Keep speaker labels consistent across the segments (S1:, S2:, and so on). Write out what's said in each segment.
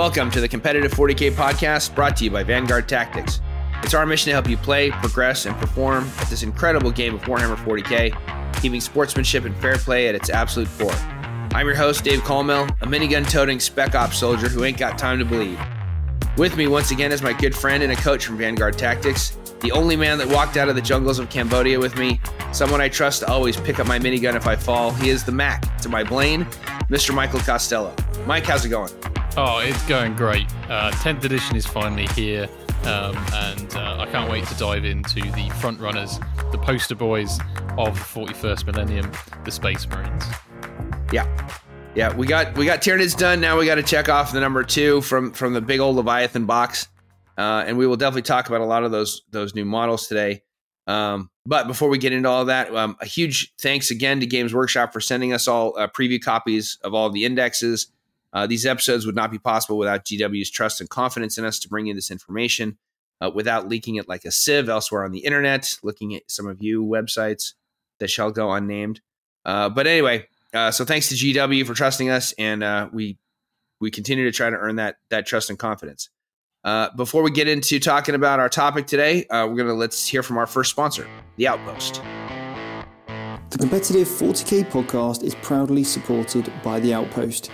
S1: Welcome to the Competitive 40K podcast brought to you by Vanguard Tactics. It's our mission to help you play, progress, and perform at this incredible game of Warhammer 40K, keeping sportsmanship and fair play at its absolute core. I'm your host, Dave Colmel, a minigun toting spec ops soldier who ain't got time to bleed. With me once again is my good friend and a coach from Vanguard Tactics, the only man that walked out of the jungles of Cambodia with me, someone I trust to always pick up my minigun if I fall. He is the Mac to my Blaine, Mr. Michael Costello. Mike, how's it going?
S2: Oh, it's going great. Uh, 10th edition is finally here, um, and uh, I can't wait to dive into the front runners, the poster boys of the 41st millennium, the Space Marines.
S1: Yeah, yeah, we got we got Tyranids done. Now we got to check off the number two from from the big old Leviathan box, uh, and we will definitely talk about a lot of those those new models today. Um, but before we get into all that, um, a huge thanks again to Games Workshop for sending us all uh, preview copies of all the indexes. Uh, these episodes would not be possible without GW's trust and confidence in us to bring you this information uh, without leaking it like a sieve elsewhere on the internet, looking at some of you websites that shall go unnamed. Uh, but anyway, uh, so thanks to GW for trusting us, and uh, we we continue to try to earn that that trust and confidence. Uh, before we get into talking about our topic today, we're gonna let's hear from our first sponsor, The Outpost.
S3: The competitive 40k podcast is proudly supported by The Outpost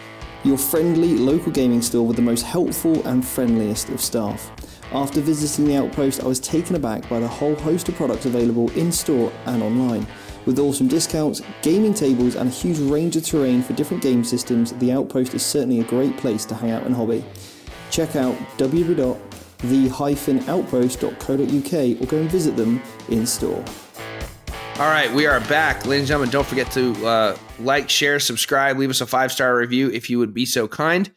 S3: your friendly local gaming store with the most helpful and friendliest of staff. After visiting the outpost, I was taken aback by the whole host of products available in store and online. With awesome discounts, gaming tables, and a huge range of terrain for different game systems, the outpost is certainly a great place to hang out and hobby. Check out www.the-outpost.co.uk or go and visit them in store.
S1: All right, we are back. Ladies and gentlemen, don't forget to uh, like, share, subscribe, leave us a five star review if you would be so kind.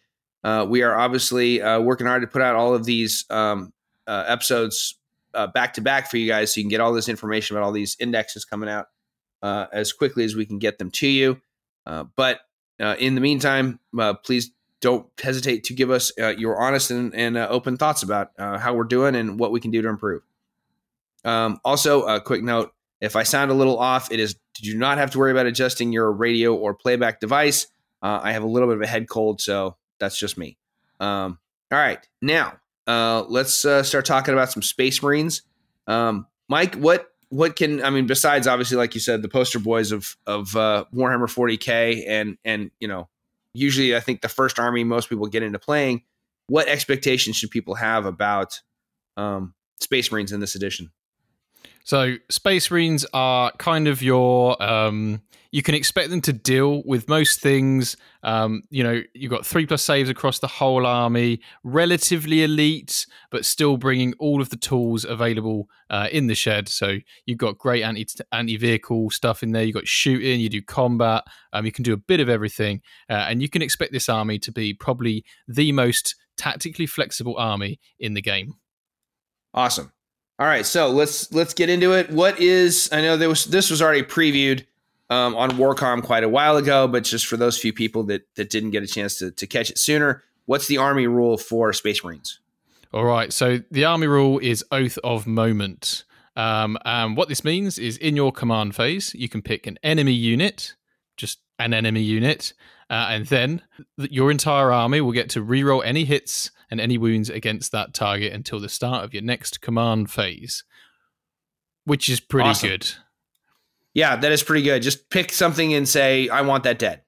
S1: Uh, we are obviously uh, working hard to put out all of these um, uh, episodes back to back for you guys so you can get all this information about all these indexes coming out uh, as quickly as we can get them to you. Uh, but in the meantime, please don't hesitate to give us your honest and, and open thoughts about how we're doing and what we can do to improve. Um, also, a quick note if I sound a little off, it is you do not have to worry about adjusting your radio or playback device. Uh, I have a little bit of a head cold, so that's just me. Um, all right, now uh, let's uh, start talking about some Space Marines. Um, Mike, what what can I mean besides obviously, like you said, the poster boys of of uh, Warhammer 40k, and and you know, usually I think the first army most people get into playing. What expectations should people have about um, Space Marines in this edition?
S2: So Space Marines are kind of your um, you can expect them to deal with most things. Um, you know, you've got three plus saves across the whole army, relatively elite, but still bringing all of the tools available uh, in the shed. So you've got great anti anti vehicle stuff in there. You've got shooting, you do combat, um, you can do a bit of everything, uh, and you can expect this army to be probably the most tactically flexible army in the game.
S1: Awesome. All right, so let's let's get into it. What is I know there was this was already previewed um, on Warcom quite a while ago, but just for those few people that that didn't get a chance to, to catch it sooner, what's the Army rule for Space Marines?
S2: All right, so the Army rule is Oath of Moment. Um, and what this means is in your command phase, you can pick an enemy unit, just an enemy unit, uh, and then your entire army will get to reroll any hits and any wounds against that target until the start of your next command phase, which is pretty awesome. good.
S1: Yeah, that is pretty good. Just pick something and say, "I want that dead."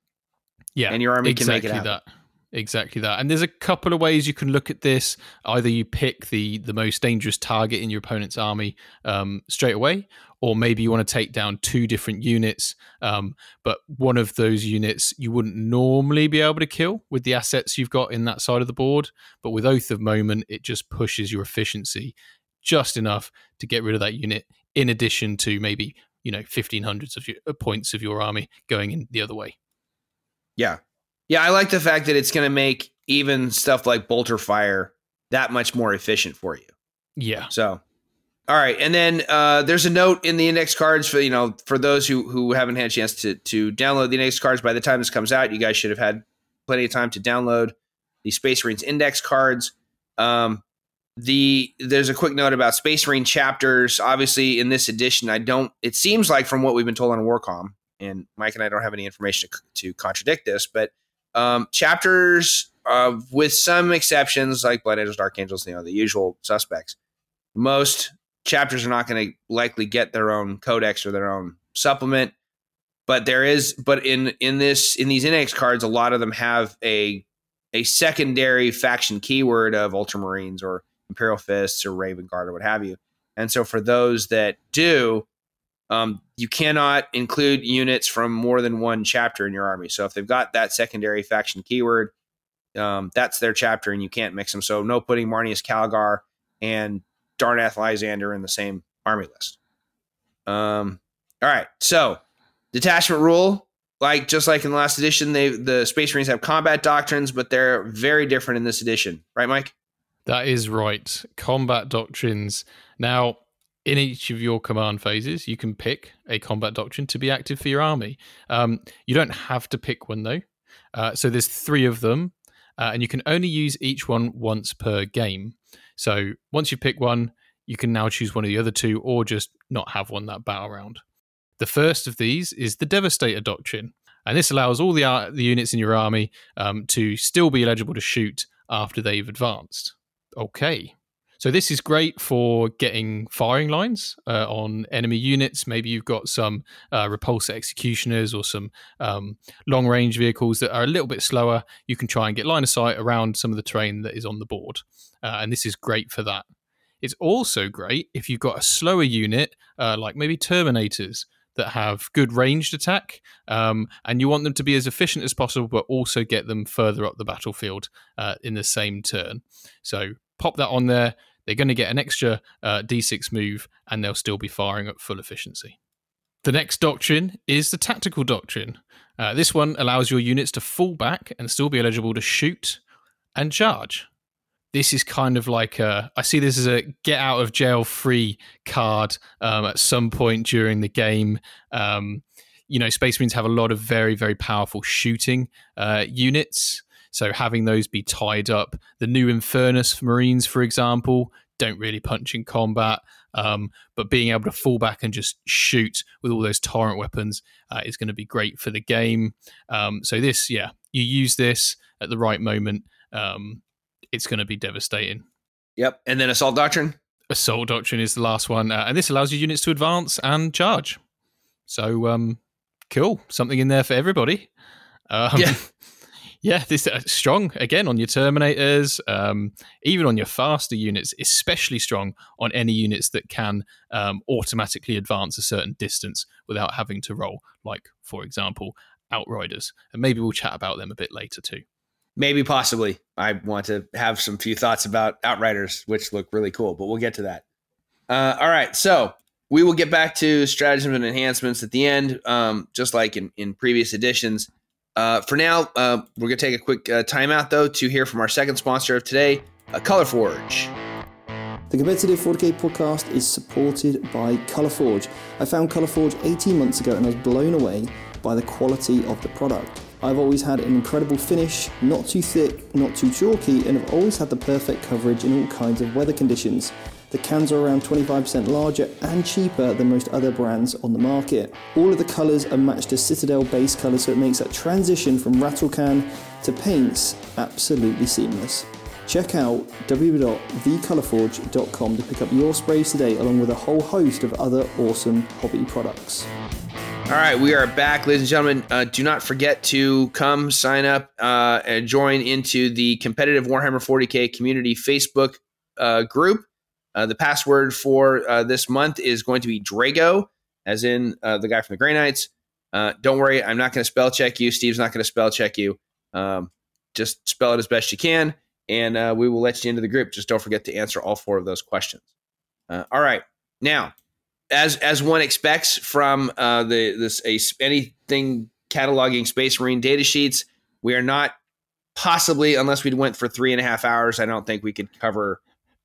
S2: Yeah,
S1: and your army exactly can make it happen.
S2: that. Exactly that. And there's a couple of ways you can look at this. Either you pick the the most dangerous target in your opponent's army um, straight away, or maybe you want to take down two different units. Um, but one of those units you wouldn't normally be able to kill with the assets you've got in that side of the board. But with Oath of Moment, it just pushes your efficiency just enough to get rid of that unit. In addition to maybe you know fifteen hundreds of your, uh, points of your army going in the other way.
S1: Yeah, yeah, I like the fact that it's going to make even stuff like bolter fire that much more efficient for you.
S2: Yeah.
S1: So, all right, and then uh, there's a note in the index cards for you know for those who who haven't had a chance to to download the index cards. By the time this comes out, you guys should have had plenty of time to download the Space Marines index cards. Um, the there's a quick note about Space Marine chapters. Obviously, in this edition, I don't. It seems like from what we've been told on Warcom, and Mike and I don't have any information to, to contradict this, but um, chapters uh, with some exceptions like Blood Angels, Dark Angels, you know, the usual suspects, most chapters are not going to likely get their own codex or their own supplement. But there is, but in in this in these index cards, a lot of them have a a secondary faction keyword of Ultramarines or Imperial Fists or Raven Guard or what have you. And so for those that do, um, you cannot include units from more than one chapter in your army. So if they've got that secondary faction keyword, um, that's their chapter, and you can't mix them. So no putting Marneus Calgar and Darnath Lysander in the same army list. Um, all right, so detachment rule, like just like in the last edition, they the Space Marines have combat doctrines, but they're very different in this edition, right, Mike?
S2: That is right. Combat doctrines. Now, in each of your command phases, you can pick a combat doctrine to be active for your army. Um, you don't have to pick one though. Uh, so there's three of them, uh, and you can only use each one once per game. So once you pick one, you can now choose one of the other two, or just not have one that battle round. The first of these is the Devastator Doctrine, and this allows all the uh, the units in your army um, to still be eligible to shoot after they've advanced. Okay, so this is great for getting firing lines uh, on enemy units. Maybe you've got some uh, repulsor executioners or some um, long range vehicles that are a little bit slower. You can try and get line of sight around some of the terrain that is on the board, uh, and this is great for that. It's also great if you've got a slower unit, uh, like maybe Terminators that have good ranged attack, um, and you want them to be as efficient as possible, but also get them further up the battlefield uh, in the same turn. So pop that on there. They're going to get an extra uh, d6 move and they'll still be firing at full efficiency. The next doctrine is the tactical doctrine. Uh, this one allows your units to fall back and still be eligible to shoot and charge. This is kind of like a, I see this as a get out of jail free card um, at some point during the game. Um, you know, Space Marines have a lot of very, very powerful shooting uh, units. So having those be tied up, the new Infernus Marines, for example, don't really punch in combat. Um, but being able to fall back and just shoot with all those torrent weapons uh, is going to be great for the game. Um, so this, yeah, you use this at the right moment, um, it's going to be devastating.
S1: Yep, and then assault doctrine.
S2: Assault doctrine is the last one, uh, and this allows your units to advance and charge. So, um, cool, something in there for everybody. Um, yeah. Yeah, this uh, strong again on your Terminators, um, even on your faster units, especially strong on any units that can um, automatically advance a certain distance without having to roll, like for example, Outriders. And maybe we'll chat about them a bit later too.
S1: Maybe, possibly. I want to have some few thoughts about Outriders, which look really cool, but we'll get to that. Uh, all right, so we will get back to stratagems and enhancements at the end, um, just like in, in previous editions. Uh, for now, uh, we're going to take a quick uh, timeout, though, to hear from our second sponsor of today, uh, Colorforge.
S3: The Competitive 4K podcast is supported by Colorforge. I found Colorforge 18 months ago and I was blown away by the quality of the product. I've always had an incredible finish, not too thick, not too chalky, and have always had the perfect coverage in all kinds of weather conditions. The cans are around 25% larger and cheaper than most other brands on the market. All of the colours are matched to Citadel base colours, so it makes that transition from rattle can to paints absolutely seamless. Check out www.thecolorforge.com to pick up your sprays today, along with a whole host of other awesome hobby products.
S1: All right, we are back, ladies and gentlemen. Uh, do not forget to come sign up uh, and join into the competitive Warhammer 40k community Facebook uh, group. Uh, the password for uh, this month is going to be Draigo, as in uh, the guy from the Grey Knights. Uh, don't worry, I'm not going to spell check you. Steve's not going to spell check you. Um, just spell it as best you can, and uh, we will let you into the group. Just don't forget to answer all four of those questions. All right, now, as as one expects from the this a, anything cataloging Space Marine data sheets, we are not possibly unless we went for three and a half hours. I don't think we could cover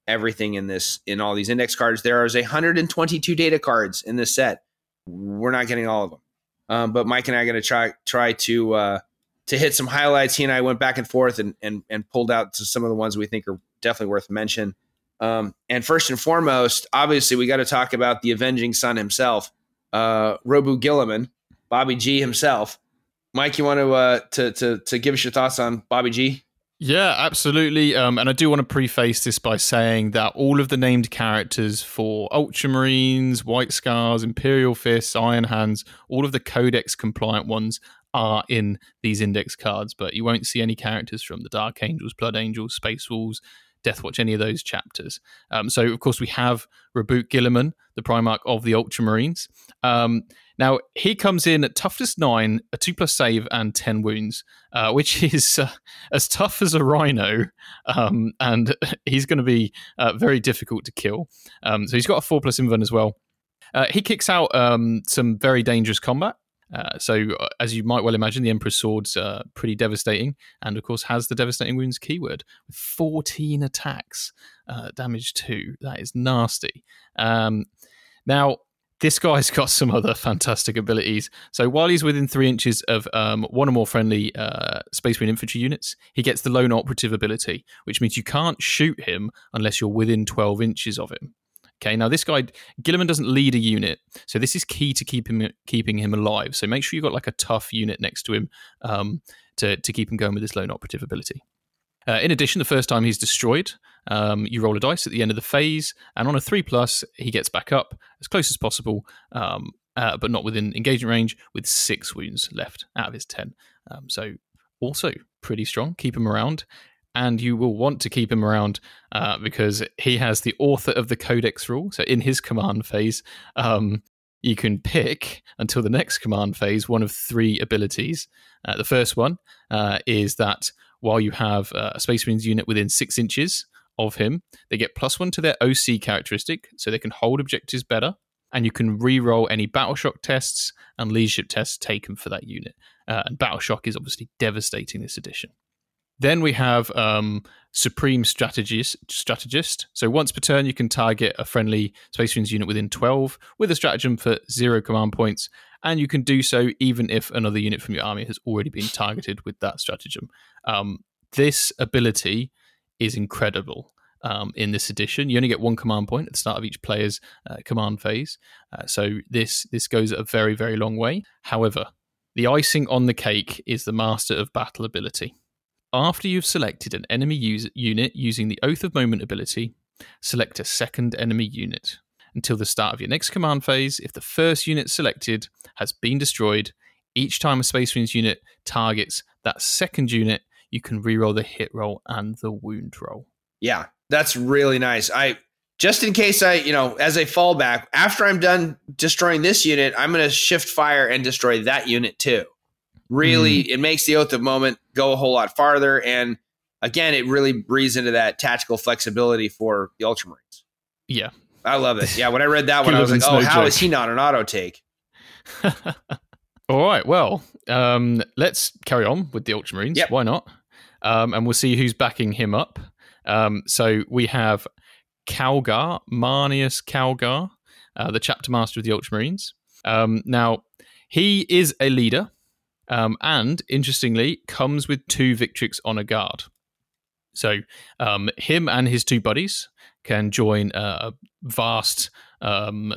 S1: everything in this in all these index cards. There is 122 data cards in this set. We're not getting all of them, um, but Mike and I are going to try try to uh, to hit some highlights. He and I went back and forth and and and pulled out to some of the ones we think are definitely worth mention. Um, and first and foremost, obviously, we got to talk about the avenging son himself, uh, Roboute Guilliman, Bobby G himself. Mike, you want to uh, to to to give us your thoughts on Bobby G?
S2: Yeah, absolutely. Um, and I do want to preface this by saying that all of the named characters for Ultramarines, White Scars, Imperial Fists, Iron Hands, all of the Codex compliant ones are in these index cards, but you won't see any characters from the Dark Angels, Blood Angels, Space Wolves, Deathwatch, any of those chapters. Um, so, of course, we have Roboute Guilliman, the Primarch of the Ultramarines. Um, now, he comes in at toughness 9, a 2 plus save, and 10 wounds, uh, which is uh, as tough as a rhino, um, and he's going to be uh, very difficult to kill. Um, so, he's got a 4 plus invuln as well. Uh, he kicks out um, some very dangerous combat. Uh, so, uh, as you might well imagine, the Emperor's Sword's uh, pretty devastating, and of course has the devastating wounds keyword with 14 attacks, damage two. That is nasty. Um, now, this guy's got some other fantastic abilities. So while he's within three inches of um, one or more friendly uh, Space Marine infantry units, he gets the lone operative ability, which means you can't shoot him unless you're within 12 inches of him. Okay, now this guy Guilliman doesn't lead a unit, so this is key to keep him keeping him alive. So make sure you've got like a tough unit next to him um, to to keep him going with this lone operative ability. Uh, in addition, the first time he's destroyed, um, you roll a dice at the end of the phase, and on a three plus, he gets back up as close as possible, um, uh, but not within engagement range, with six wounds left out of his ten. Um, so also pretty strong. Keep him around and you will want to keep him around uh, because he has the author of the codex rule. So in his command phase, um, you can pick until the next command phase one of three abilities. Uh, the first one uh, is that while you have a Space Marines unit within six inches of him, they get plus one to their OC characteristic, so they can hold objectives better. And you can re-roll any battle shock tests and leadership tests taken for that unit. Uh, and battle shock is obviously devastating this edition. Then we have um, Supreme Strategist. Strategist. So once per turn, you can target a friendly Space Marines unit within 12 with a stratagem for zero command points, and you can do so even if another unit from your army has already been targeted with that stratagem. Um, this ability is incredible. Um, in this edition, you only get one command point at the start of each player's uh, command phase, uh, so this this goes a very very long way. However, the icing on the cake is the Master of Battle ability. After you've selected an enemy unit using the Oath of Moment ability, select a second enemy unit. Until the start of your next command phase, if the first unit selected has been destroyed, each time a Space Marines unit targets that second unit, you can reroll the hit roll and the wound roll.
S1: Yeah, that's really nice. I just in case I, you know, as a fallback, after I'm done destroying this unit, I'm going to shift fire and destroy that unit too really mm. it makes the oath of moment go a whole lot farther and again it really breathes into that tactical flexibility for the ultramarines
S2: yeah
S1: i love it yeah when i read that one i was like oh how is he not an auto take
S2: all right well um, let's carry on with the ultramarines yep. why not um, and we'll see who's backing him up um, so we have Calgar, Marneus Calgar, uh, the chapter master of the Ultramarines. Um, now, he is a leader um, and interestingly, comes with two Victrix Honor Guard. So um, him and his two buddies can join a vast um,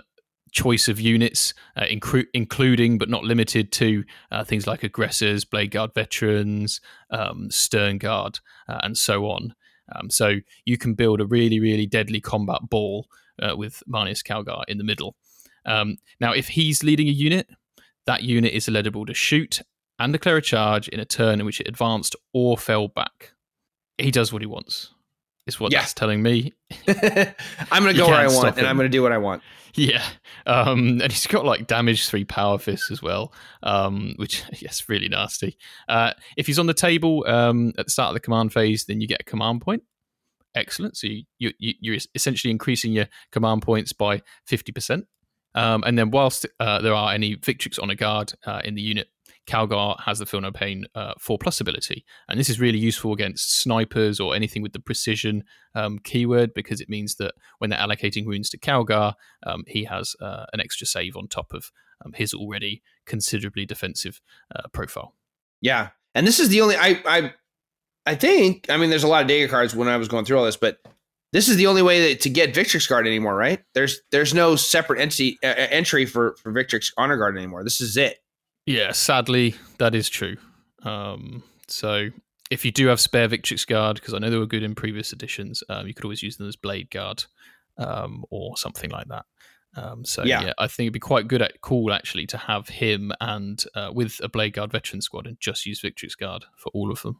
S2: choice of units, uh, incru- including but not limited to uh, things like aggressors, blade guard veterans, um, stern guard, uh, and so on. Um, so you can build a really, really deadly combat ball uh, with Marneus Calgar in the middle. Um, now, if he's leading a unit, that unit is eligible to shoot and declare a charge in a turn in which it advanced or fell back. He does what he wants. Is what yeah. that's telling me.
S1: I'm going to go where I want, and I'm going to do what I want.
S2: Yeah, um, and he's got like damage three power fists as well, um, which yes, really nasty. Uh, if he's on the table um, at the start of the command phase, then you get a command point. Excellent. So you, you, you're essentially increasing your command points by fifty percent. Um, and then, whilst uh, there are any Victrix Honor Guard uh, in the unit, Calgar has the Feel No Pain uh, 4 plus ability. And this is really useful against snipers or anything with the precision um, keyword because it means that when they're allocating wounds to Calgar, um, he has uh, an extra save on top of um, his already considerably defensive uh, profile.
S1: Yeah. And this is the only, I, I, I think, I mean, there's a lot of data cards when I was going through all this, but this is the only way that, to get Victrix Guard anymore, right? There's there's no separate entity uh, entry for for Victrix Honor Guard anymore. This is it.
S2: Yeah, sadly, that is true. Um, so if you do have spare Victrix Guard, because I know they were good in previous editions, um, you could always use them as Blade Guard um, or something like that. Um, so yeah. yeah. I think it'd be quite good at cool actually to have him and uh, with a Blade Guard veteran squad and just use Victrix Guard for all of them.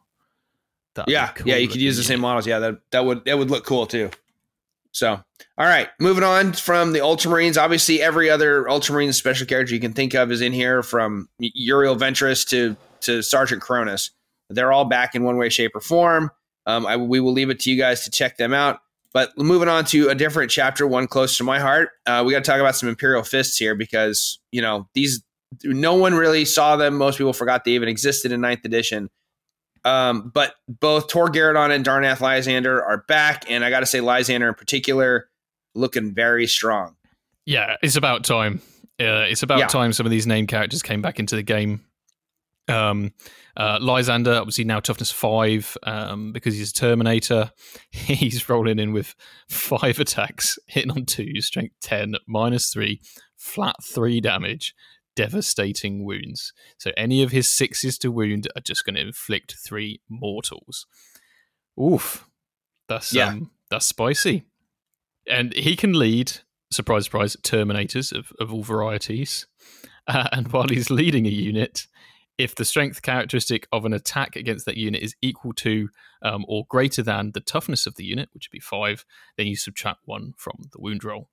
S1: That'd yeah, cool yeah, you could use the same models. Yeah, that that would that would look cool too. So, all right, moving on from the Ultramarines. Obviously, every other Ultramarine special character you can think of is in here, from Uriel Ventris to to Sergeant Chronus. They're all back in one way, shape, or form. Um, I, we will leave it to you guys to check them out. But moving on to a different chapter, one close to my heart, uh, we got to talk about some Imperial Fists here because you know these. No one really saw them. Most people forgot they even existed in Ninth Edition. Um, but both Tor Garadon and Darnath Lysander are back, and I got to say, Lysander in particular, looking very strong.
S2: Yeah, it's about time. Uh, it's about yeah. time some of these name characters came back into the game. Um, uh, Lysander, obviously now toughness five um, because he's a Terminator. He's rolling in with five attacks, hitting on two, strength 10, minus three, flat three damage, devastating wounds. So any of his sixes to wound are just going to inflict three mortals. Oof. That's, yeah. um, that's spicy. And he can lead, surprise, surprise, Terminators of, of all varieties. Uh, and while he's leading a unit, if the strength characteristic of an attack against that unit is equal to um, or greater than the toughness of the unit, which would be five, then you subtract one from the wound roll.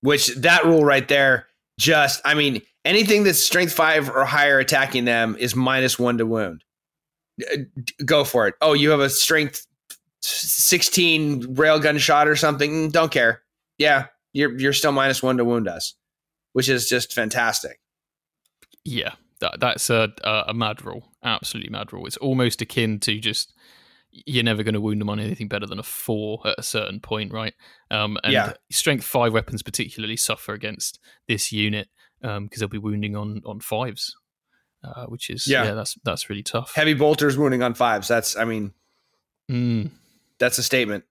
S1: Which that rule right there, just I mean, anything that's strength five or higher attacking them is minus one to wound. Uh, go for it. Oh, you have a strength sixteen railgun shot or something. Don't care. Yeah, you're you're still minus one to wound us, which is just fantastic.
S2: Yeah, that that's a, a mad rule, absolutely mad rule. It's almost akin to just you're never going to wound them on anything better than a four at a certain point, right? Um, and yeah. strength five weapons particularly suffer against this unit because um, they'll be wounding on on fives, uh, which is yeah. yeah. that's that's really tough.
S1: Heavy bolters wounding on fives. That's I mean,
S2: mm.
S1: that's a statement.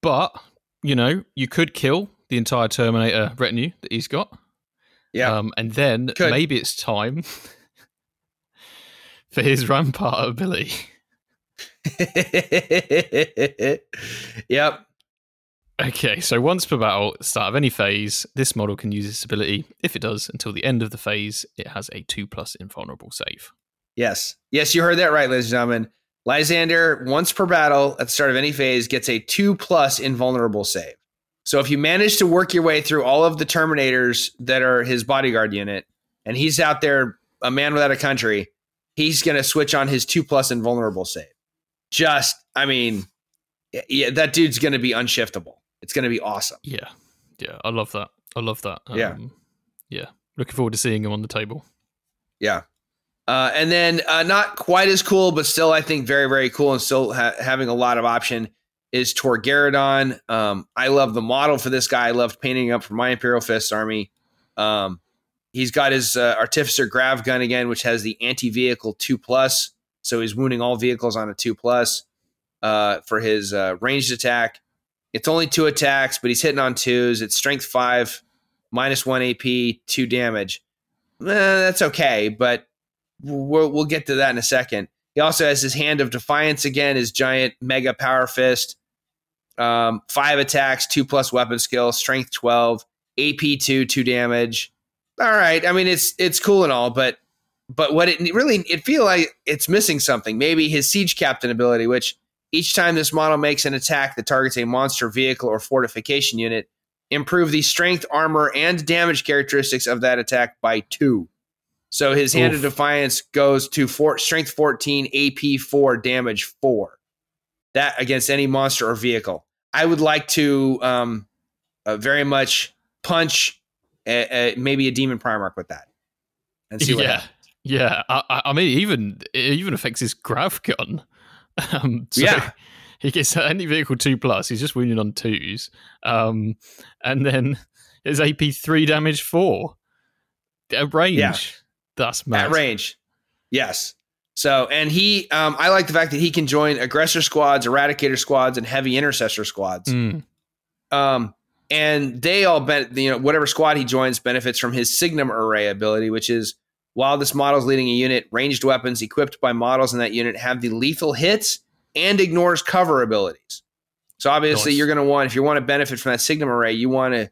S2: But you know, you could kill the entire Terminator retinue that he's got.
S1: Yeah,
S2: um, and then could. maybe it's time for his rampart ability.
S1: yep.
S2: Okay, so once per battle, start of any phase, this model can use this ability. If it does, until the end of the phase, it has a two plus invulnerable save.
S1: Yes. Yes, you heard that right, ladies and gentlemen. Lysander, once per battle at the start of any phase, gets a two plus invulnerable save. So if you manage to work your way through all of the Terminators that are his bodyguard unit, and he's out there, a man without a country, he's going to switch on his two plus invulnerable save. Just, I mean, yeah, that dude's going to be unshiftable. It's going to be awesome.
S2: Yeah, yeah, I love that. I love that.
S1: Um, yeah,
S2: yeah. Looking forward to seeing him on the table.
S1: Yeah. Uh, and then uh, not quite as cool, but still I think very very cool and still ha- having a lot of option is Tor Garadon. Um, I love the model for this guy. I loved painting up for my Imperial Fist army. Um, He's got his uh, Artificer Grav gun again, which has the anti vehicle two plus, so he's wounding all vehicles on a two plus uh, for his uh, ranged attack. It's only two attacks, but he's hitting on twos. It's strength five, minus one AP, two damage. Eh, that's okay, but we'll, we'll get to that in a second. He also has his Hand of Defiance again, his giant mega power fist. Um, five attacks, two plus weapon skill, strength 12, AP 2, two damage all right. I mean, it's it's cool and all, but but what it really it feel like it's missing something. Maybe his siege captain ability, which each time this model makes an attack that targets a monster vehicle or fortification unit, improve the strength, armor, and damage characteristics of that attack by two. So his Oof. hand of defiance goes to four, strength 14, AP 4, damage 4. That against any monster or vehicle. I would like to um, uh, very much punch a, a, maybe a demon primarch with that
S2: and see what yeah. Happens. Yeah, I, I, mean, even it even affects his grav gun. Um, so yeah, he gets any vehicle two plus. He's just wounded on twos, um, and then his AP three damage four. At range, yeah. that's mad.
S1: At range, yes. So, and he, um, I like the fact that he can join aggressor squads, eradicator squads, and heavy intercessor squads.
S2: Mm.
S1: Um, and they all bet you know whatever squad he joins benefits from his signum array ability which is while this model is leading a unit ranged weapons equipped by models in that unit have the lethal hits and ignores cover abilities. So obviously,
S2: Nice.
S1: you're going to want if you want to benefit from that Signum array, you want to,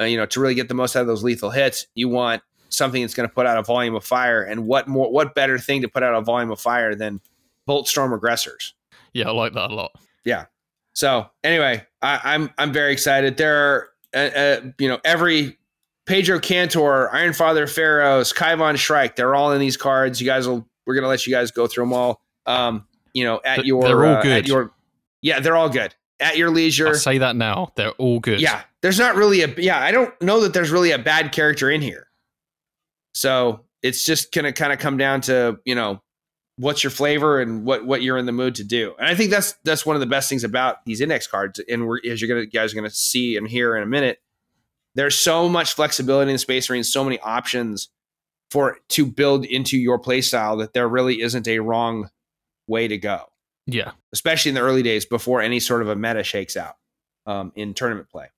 S1: uh, you know, to really get the most out of those lethal hits, you want something that's going to put out a volume of fire. And what more, what better thing to put out a volume of fire than Bolt Storm aggressors?
S2: Yeah, I like that a lot. Yeah.
S1: So anyway, I, I'm I'm very excited. There are uh, uh, you know every Pedro Kantor, Iron Father Feirros, Kayvaan Shrike. They're all in these cards. You guys will. We're gonna let you guys go through them all. Um, you know, at your
S2: they're all
S1: uh,
S2: good.
S1: At your, yeah, they're all good. At your leisure.
S2: I'll say that now. They're all good.
S1: Yeah, there's not really a yeah. I don't know that there's really a bad character in here. So it's just gonna kind of come down to you know what's your flavor and what what you're in the mood to do. And I think that's that's one of the best things about these index cards. And we're as you're gonna you guys are gonna see and hear in a minute. There's so much flexibility in Space Marine, so many options for to build into your playstyle that there really isn't a wrong way to go
S2: Yeah.
S1: especially in the early days before any sort of a meta shakes out um, in tournament play.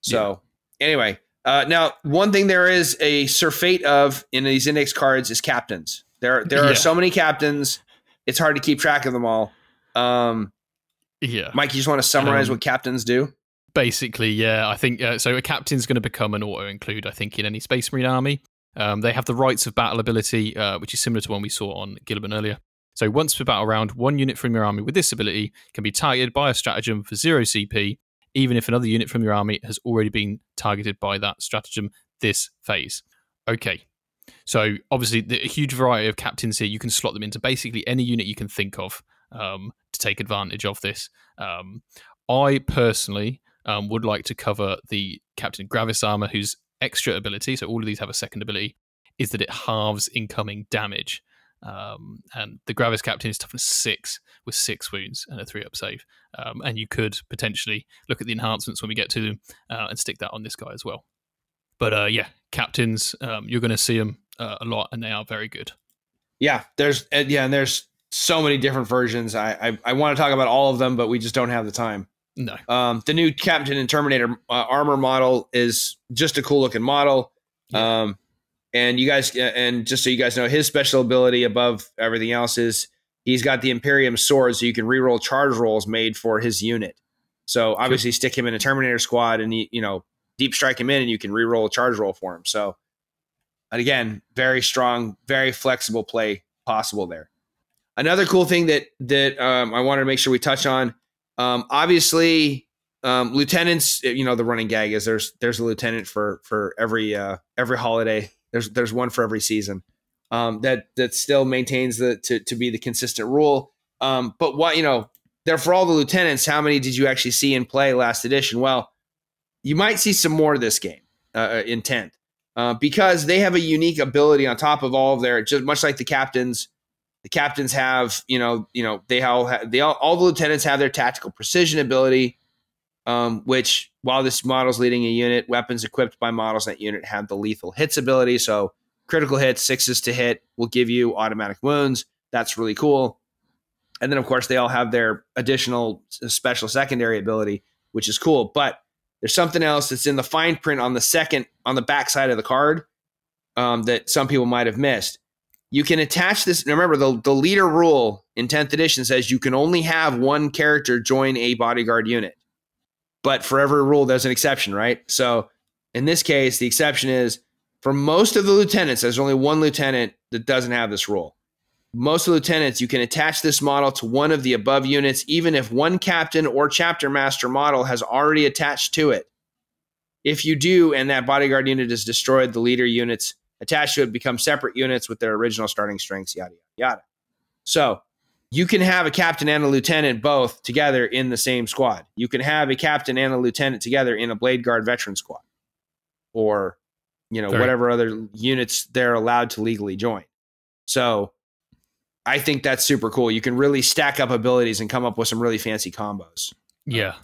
S1: So anyway, uh, now one thing there is a surfeit of in these index cards is captains. There there are
S2: Yeah.
S1: so many captains, it's hard to keep track of them all. Um,
S2: Yeah.
S1: Mike, you just want to summarize
S2: Um,
S1: what captains do?
S2: Basically, yeah. I think uh, so. A captain's going to become an auto include. I think in any Space Marine army, um, they have the rites of battle ability, uh, which is similar to one we saw on Guilliman earlier. So once per battle round, one unit from your army with this ability can be targeted by a stratagem for zero CP, even if another unit from your army has already been targeted by that stratagem this phase. Okay. So obviously, the, a huge variety of captains here. You can slot them into basically any unit you can think of um, to take advantage of this. Um, I personally um, would like to cover the Captain Gravis armor, whose extra ability, so all of these have a second ability, is that it halves incoming damage. Um, and the Gravis Captain is toughness six with six wounds and a three up save. Um, and you could potentially look at the enhancements when we get to them uh, and stick that on this guy as well. But uh, yeah, captains, um, you're going to see them uh, a lot, and they are very good.
S1: Yeah, there's uh, yeah, and there's so many different versions. I I, I want to talk about all of them, but we just don't have the time.
S2: No,
S1: Um, the new Captain and Terminator uh, armor model is just a cool looking model.
S2: Yeah.
S1: Um, and you guys, and just so you guys know, his special ability above everything else is he's got the Imperium sword, so you can reroll charge rolls made for his unit. So obviously, stick him in a Terminator squad, and he, you know, deep strike him in, and you can reroll a charge roll for him. So, and again, very strong, very flexible play possible there. Another cool thing that that um, I wanted to make sure we touch on um, obviously, um, lieutenants. You know the running gag is there's there's a lieutenant for for every uh, every holiday. There's there's one for every season. Um, that that still maintains the to to be the consistent rule. Um, but what you know, there for all the lieutenants, how many did you actually see in play last edition? Well, you might see some more this game uh, in tenth uh, because they have a unique ability on top of all of their just much like the captains the captains have you know you know they all have, they all, all the lieutenants have their tactical precision ability um, which while this model's leading a unit weapons equipped by models that unit have the lethal hits ability. So critical hits sixes to hit will give you automatic wounds. That's really cool. And then of course they all have their additional special secondary ability which is cool. But there's something else that's in the fine print on the second on the back side of the card um, that some people might have missed you can attach this. Remember, the, the leader rule in 10th edition says you can only have one character join a bodyguard unit. But for every rule, there's an exception, right? So in this case, the exception is for most of the lieutenants, there's only one lieutenant that doesn't have this rule. Most of the lieutenants, you can attach this model to one of the above units, even if one captain or chapter master model has already attached to it. If you do, and that bodyguard unit is destroyed, the leader units attached to it become separate units with their original starting strengths, yada, yada, yada. So you can have a captain and a lieutenant both together in the same squad. You can have a captain and a lieutenant together in a Blade Guard veteran squad or, you know,
S2: Very-
S1: whatever other units they're allowed to legally join. So I think that's super cool. You can really stack up abilities and come up with some really fancy combos.
S2: Uh, yeah,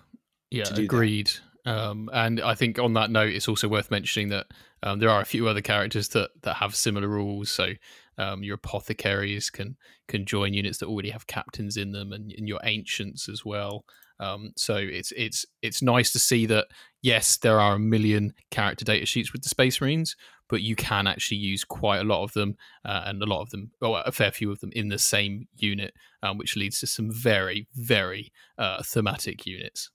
S1: yeah, Agreed. that.
S2: Um, and I think on that note, it's also worth mentioning that um, there are a few other characters that that have similar rules. So um, your apothecaries can can join units that already have captains in them, and, and your ancients as well. Um, so it's it's it's nice to see that yes, there are a million character data sheets with the Space Marines, but you can actually use quite a lot of them, uh, and a lot of them, or a fair few of them, in the same unit, um, which leads to some very, very uh, thematic units.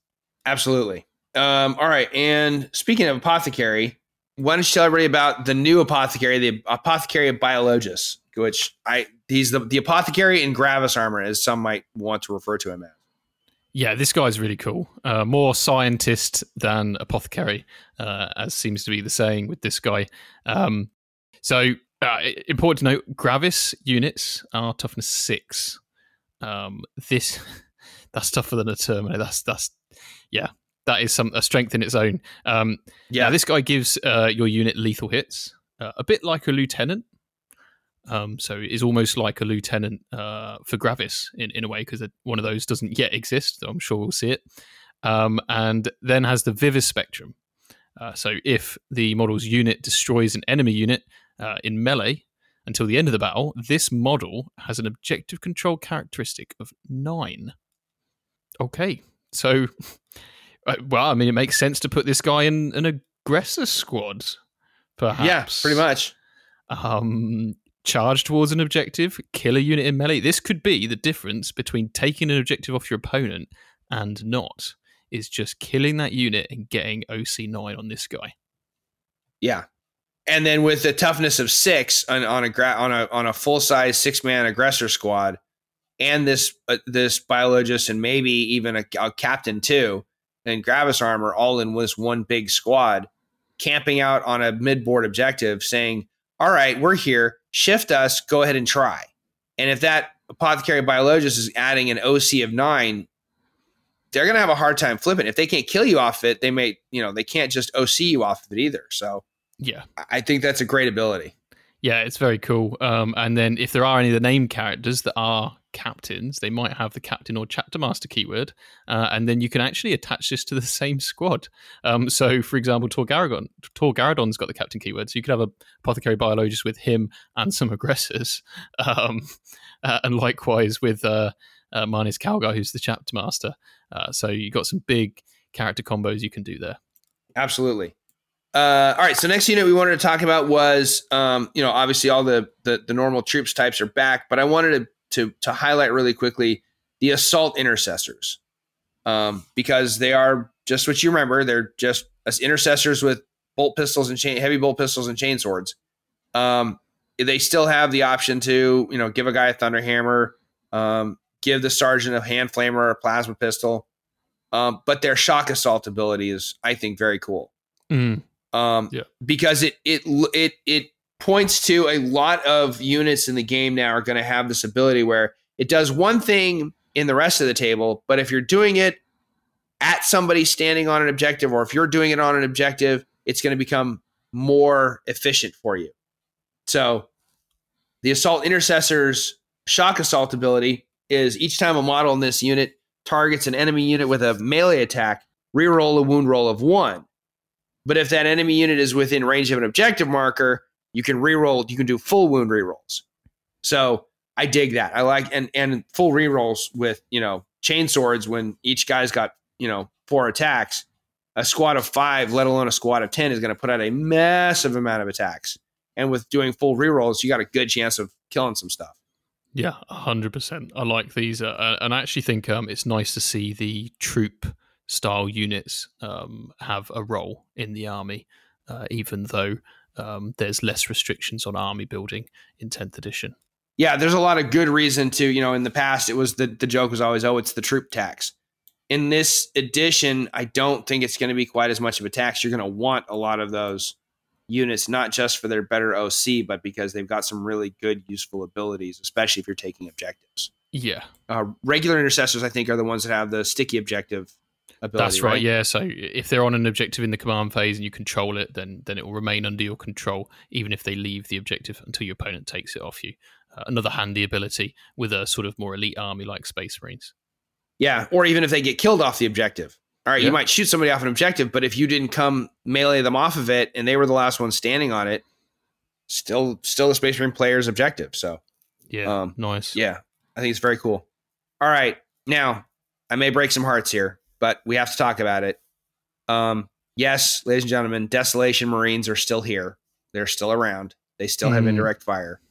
S1: Absolutely. Um, all right. And speaking of apothecary, why don't you tell everybody about the new apothecary, the apothecary of Biologis, which I he's the, the apothecary in Gravis armor, as some might want to refer to him as.
S2: Yeah, this guy's really cool. Uh, more scientist than apothecary, uh, as seems to be the saying with this guy. Um, so, uh, important to note: Gravis units are toughness six. Um, this that's tougher than a Terminator. That's that's yeah, that is some a strength in its own. Um, yeah, this guy gives uh, your unit lethal hits, uh, a bit like a lieutenant. Um, so it is almost like a lieutenant uh, for Gravis in, in a way because one of those doesn't yet exist. So I'm sure we'll see it. Um, and then has the Vivispectrum. Uh, so if the model's unit destroys an enemy unit uh, in melee until the end of the battle, this model has an objective control characteristic of nine. Okay, so well, I mean, it makes sense to put this guy in an aggressor squad. Perhaps,
S1: yeah, pretty much.
S2: Um, charge towards an objective, kill a unit in melee. This could be the difference between taking an objective off your opponent and not. Is just killing that unit and getting OC nine on this guy.
S1: Yeah, and then with the toughness of six on, on a gra- on a on a full size six man aggressor squad, and this uh, this biologist and maybe even a, a captain too, and Gravis armor all in this one big squad, camping out on a mid board objective, saying, "All right, we're here shift us, go ahead and try. And if that apothecary biologist is adding an OC of nine, they're going to have a hard time flipping. If they can't kill you off it, they may, you know, they can't just OC you off of it either. So,
S2: yeah,
S1: I think that's a great ability.
S2: Yeah, it's very cool. Um, and then if there are any of the name characters that are captains, they might have the captain or chapter master keyword, uh, and then you can actually attach this to the same squad. Um, so, for example, Tor Garadon, Tor Garadon's got the captain keyword, so you could have a apothecary biologist with him and some aggressors, um, uh, and likewise with uh, uh, Marneus Calgar, who's the chapter master. Uh, so you got some big character combos you can do there.
S1: Absolutely. Uh, all right. So next unit we wanted to talk about was, um, you know, obviously all the, the, the normal troops types are back, but I wanted to to to highlight really quickly the assault intercessors um, because they are just what you remember. They're just intercessors with bolt pistols and chain, heavy bolt pistols and chain swords. Um, they still have the option to you know give a guy a thunder hammer, um, give the sergeant a hand flamer or a plasma pistol, um, but their shock assault ability is I think very cool.
S2: Mm.
S1: Um, yeah. because it it it it points to a lot of units in the game now are going to have this ability where it does one thing in the rest of the table, but if you're doing it at somebody standing on an objective, or if you're doing it on an objective, it's going to become more efficient for you. So, the assault intercessor's shock assault ability is each time a model in this unit targets an enemy unit with a melee attack, reroll a wound roll of one. But if that enemy unit is within range of an objective marker, you can reroll. You can do full wound rerolls. So I dig that. I like and and full rerolls with you know chain swords when each guy's got you know four attacks. A squad of five, let alone a squad of ten, is going to put out a massive amount of attacks. And with doing full rerolls, you got a good chance of killing some stuff.
S2: Yeah, hundred percent. I like these, uh, uh, and I actually think um, it's nice to see the troop style units um, have a role in the army, uh, even though um, there's less restrictions on army building in 10th edition.
S1: Yeah, there's a lot of good reason to, you know, in the past it was the the joke was always, oh, it's the troop tax. In this edition, I don't think it's going to be quite as much of a tax. You're going to want a lot of those units, not just for their better OC, but because they've got some really good, useful abilities, especially if you're taking objectives.
S2: Yeah.
S1: Uh, regular intercessors, I think, are the ones that have the sticky objective ability.
S2: That's right, right, Yeah. So if they're on an objective in the command phase and you control it, then then it will remain under your control, even if they leave the objective until your opponent takes it off you. Uh, another handy ability with a sort of more elite army like Space Marines.
S1: Yeah, or even if they get killed off the objective. All right, yeah. you might shoot somebody off an objective, but if you didn't come melee them off of it and they were the last one standing on it, still still the Space Marine player's objective. So
S2: yeah, um, nice.
S1: Yeah, I think it's very cool. All right, now I may break some hearts here but we have to talk about it. Um, yes, ladies and gentlemen, Desolation Marines are still here. They're still around. They still have
S2: Mhm.
S1: indirect fire.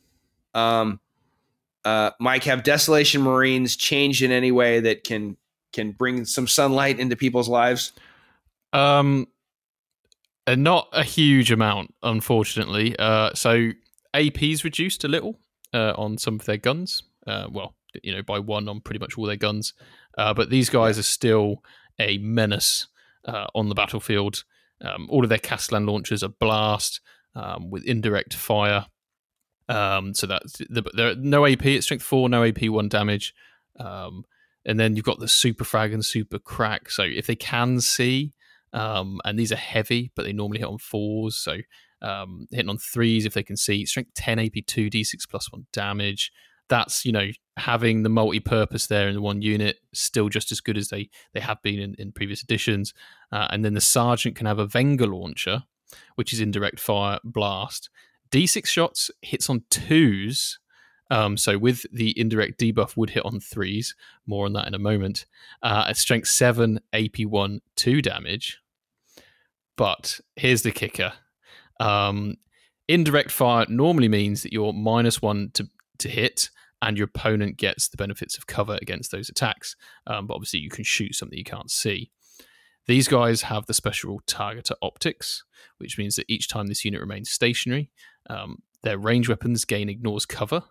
S1: Um, uh, Mike, have Desolation Marines changed in any way that can can bring some sunlight into people's lives?
S2: Um, uh, not a huge amount, unfortunately. Uh, so AP's reduced a little uh, on some of their guns. Uh, well, you know, by one on pretty much all their guns. Uh, but these guys are still a menace uh, on the battlefield. Um, all of their Castellan launchers are blast um, with indirect fire. Um, so that's the, there no AP at strength four, no AP one damage. Um, and then you've got the super frag and super krak. So if they can see, um, and these are heavy, but they normally hit on fours. So um, hitting on threes if they can see. Strength 10 AP 2 D6 plus 1 damage. That's, you know, having the multi purpose there in the one unit, still just as good as they, they have been in, in previous editions. Uh, and then the Sergeant can have a Vengor launcher, which is indirect fire blast. D6 shots hits on twos. Um, so with the indirect debuff would hit on threes. More on that in a moment. Uh, at strength seven, AP one, two damage. But here's the kicker: um, indirect fire normally means that you're minus one to to hit, and your opponent gets the benefits of cover against those attacks. Um, but obviously, you can shoot something you can't see. These guys have the special targeter optics, which means that each time this unit remains stationary, um, their range weapons gain ignores cover,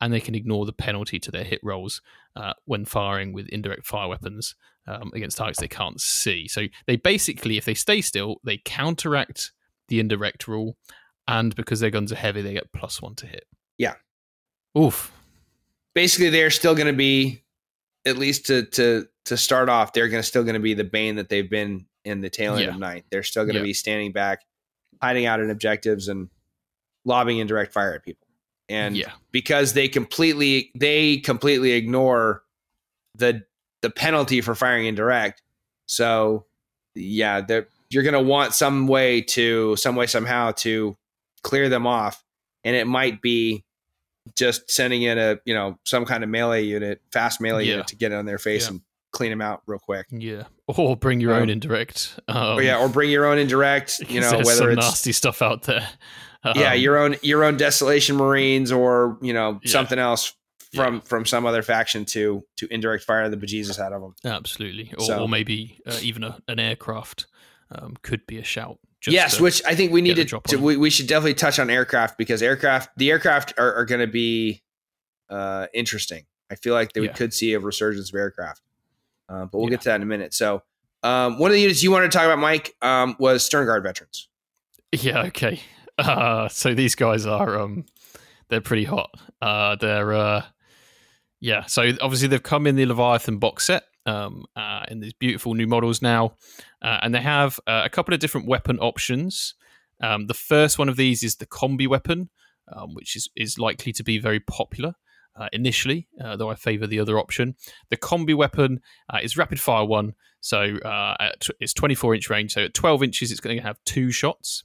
S2: and they can ignore the penalty to their hit rolls uh, when firing with indirect fire weapons um, against targets they can't see. So they basically, if they stay still, they counteract the indirect rule, and because their guns are heavy, they get plus one to hit.
S1: Yeah.
S2: Oof.
S1: Basically, they're still going to be, at least to to to start off, they're going to still going to be the bane that they've been in the tail end
S2: Yeah.
S1: of night. They're still going to
S2: Yeah.
S1: be standing back, hiding out in objectives, and lobbing indirect fire at people. And
S2: yeah.
S1: because they completely they completely ignore the the penalty for firing indirect. So yeah, they're- you're going to want some way to some way somehow to clear them off, and it might be just sending in a you know some kind of melee unit, fast melee
S2: Yeah.
S1: unit to get on their face
S2: Yeah.
S1: and clean them out real quick.
S2: Yeah. Or bring your
S1: Um,
S2: own indirect. Um,
S1: or yeah, or bring your own indirect. You know whether it's
S2: nasty stuff out there.
S1: yeah
S2: Um,
S1: your own your own desolation marines or you know
S2: Yeah.
S1: something else from
S2: Yeah.
S1: from some other faction to to indirect fire the bejesus out of them
S2: absolutely. Or,
S1: So-
S2: or maybe uh, even a, an aircraft um, could be a shout. Just
S1: yes
S2: to-
S1: which i think we need to, to we, we should definitely touch on aircraft because aircraft the aircraft are, are going to be uh interesting. I feel like that we could see a resurgence of aircraft. Uh, but we'll
S2: Yeah.
S1: get to that in a minute. So um, one of the units you wanted to talk about mike um, was Sternguard veterans.
S2: Yeah, okay. Uh, so these guys are um they're pretty hot. Uh they're uh yeah, so obviously they've come in the Leviathan box set um uh, in these beautiful new models now. Uh, and they have uh, a couple of different weapon options. Um, the first one of these is the combi weapon, um, which is, is likely to be very popular uh, initially, uh, though I favor the other option. The combi weapon uh, is rapid fire one, so at, it's 24 inch range. So at 12 inches, it's going to have two shots.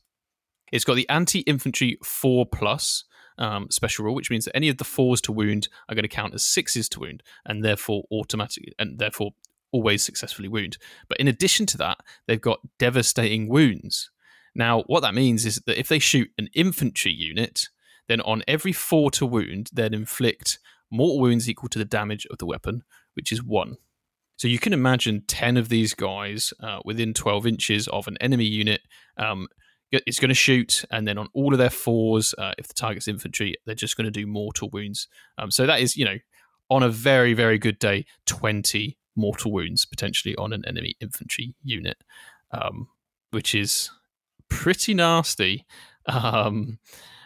S2: It's got the anti infantry 4 plus um, special rule, which means that any of the fours to wound are going to count as sixes to wound, and therefore automatically and therefore always successfully wound. But in addition to that, they've got devastating wounds. Now, what that means is that if they shoot an infantry unit, then on every four to wound, they'd inflict mortal wounds equal to the damage of the weapon, which is one. So you can imagine 10 of these guys uh, within 12 inches of an enemy unit. Um, it's going to shoot, and then on all of their fours, uh, if the target's infantry, they're just going to do mortal wounds. Um, so that is, you know, on a very, very good day, 20 mortal wounds potentially on an enemy infantry unit, um, which is pretty nasty. Um,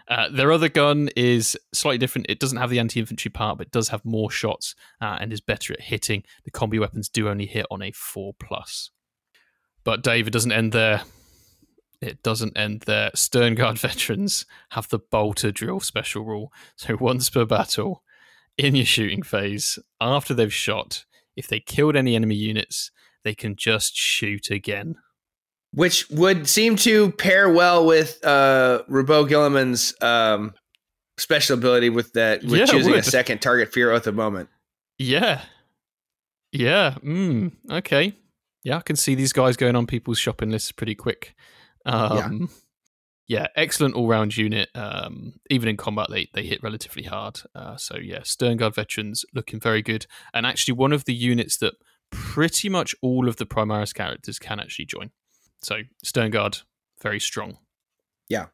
S2: uh, their other gun is slightly different. It doesn't have the anti-infantry part, but it does have more shots uh, and is better at hitting. The combi weapons do only hit on a four plus. But David doesn't end there. It doesn't end there. Sternguard veterans have the bolter drill special rule. So once per battle, in your shooting phase, after they've shot, if they killed any enemy units, they can just shoot again.
S1: which would seem to pair well with uh Roboute Guilliman's um special ability with that with
S2: Yeah,
S1: choosing a second target fear oath of moment.
S2: Yeah. Yeah. Mm, okay. Yeah, I can see these guys going on people's shopping lists pretty quick. Um, yeah, excellent all round unit. Um, even in combat, they, they hit relatively hard. Uh, so, yeah, Sternguard veterans looking very good. And actually, one of the units that pretty much all of the Primaris characters can actually join. So, Sternguard, very strong.
S1: Yeah,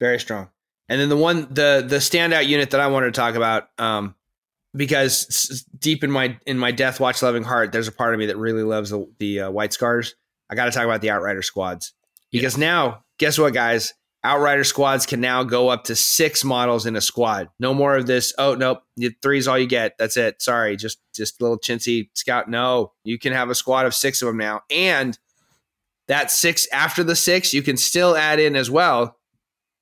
S1: very strong. And then the one, the the standout unit that I wanted to talk about, um, because deep in my in my Deathwatch loving heart, there's a part of me that really loves the, the uh, White Scars. I got to talk about the Outrider squads because now guess what, guys? Outrider squads can now go up to six models in a squad. No more of this. Oh nope, three is all you get. That's it. Sorry, just just little chintzy scout. No, you can have a squad of six of them now, and that six after the six, you can still add in as well.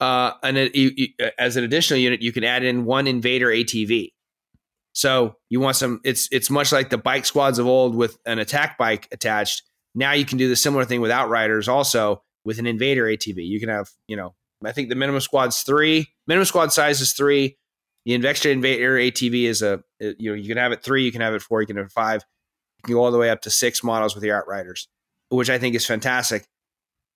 S1: Uh, you, you, as an additional unit, you can add in one invader ATV. So you want some? It's it's much like the bike squads of old with an attack bike attached. Now you can do the similar thing with outriders also with an invader ATV. You can have, you know, I think the minimum squad's three. Minimum squad size is three. The Invextra Invader ATV is a, you know, you can have it three, you can have it four, you can have it five. You can go all the way up to six models with your Outriders, which I think is fantastic.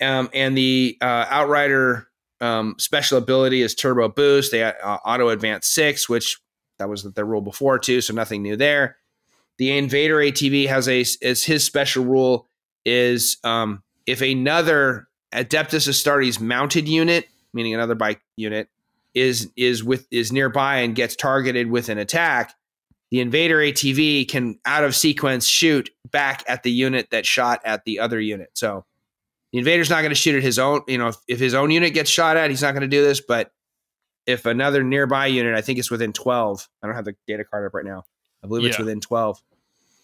S1: Um, and the uh, Outrider um, special ability is Turbo Boost. They uh, auto advance six, which that was their rule before too, so nothing new there. The Invader ATV has a is his special rule is um, if another Adeptus Astartes mounted unit, meaning another bike unit, is is with is nearby and gets targeted with an attack, the invader ATV can out of sequence shoot back at the unit that shot at the other unit. So the invader's not going to shoot at his own, you know, if, if his own unit gets shot at, he's not going to do this, but if another nearby unit, I think it's within 12, I don't have the data card up right now. I believe yeah. it's within 12.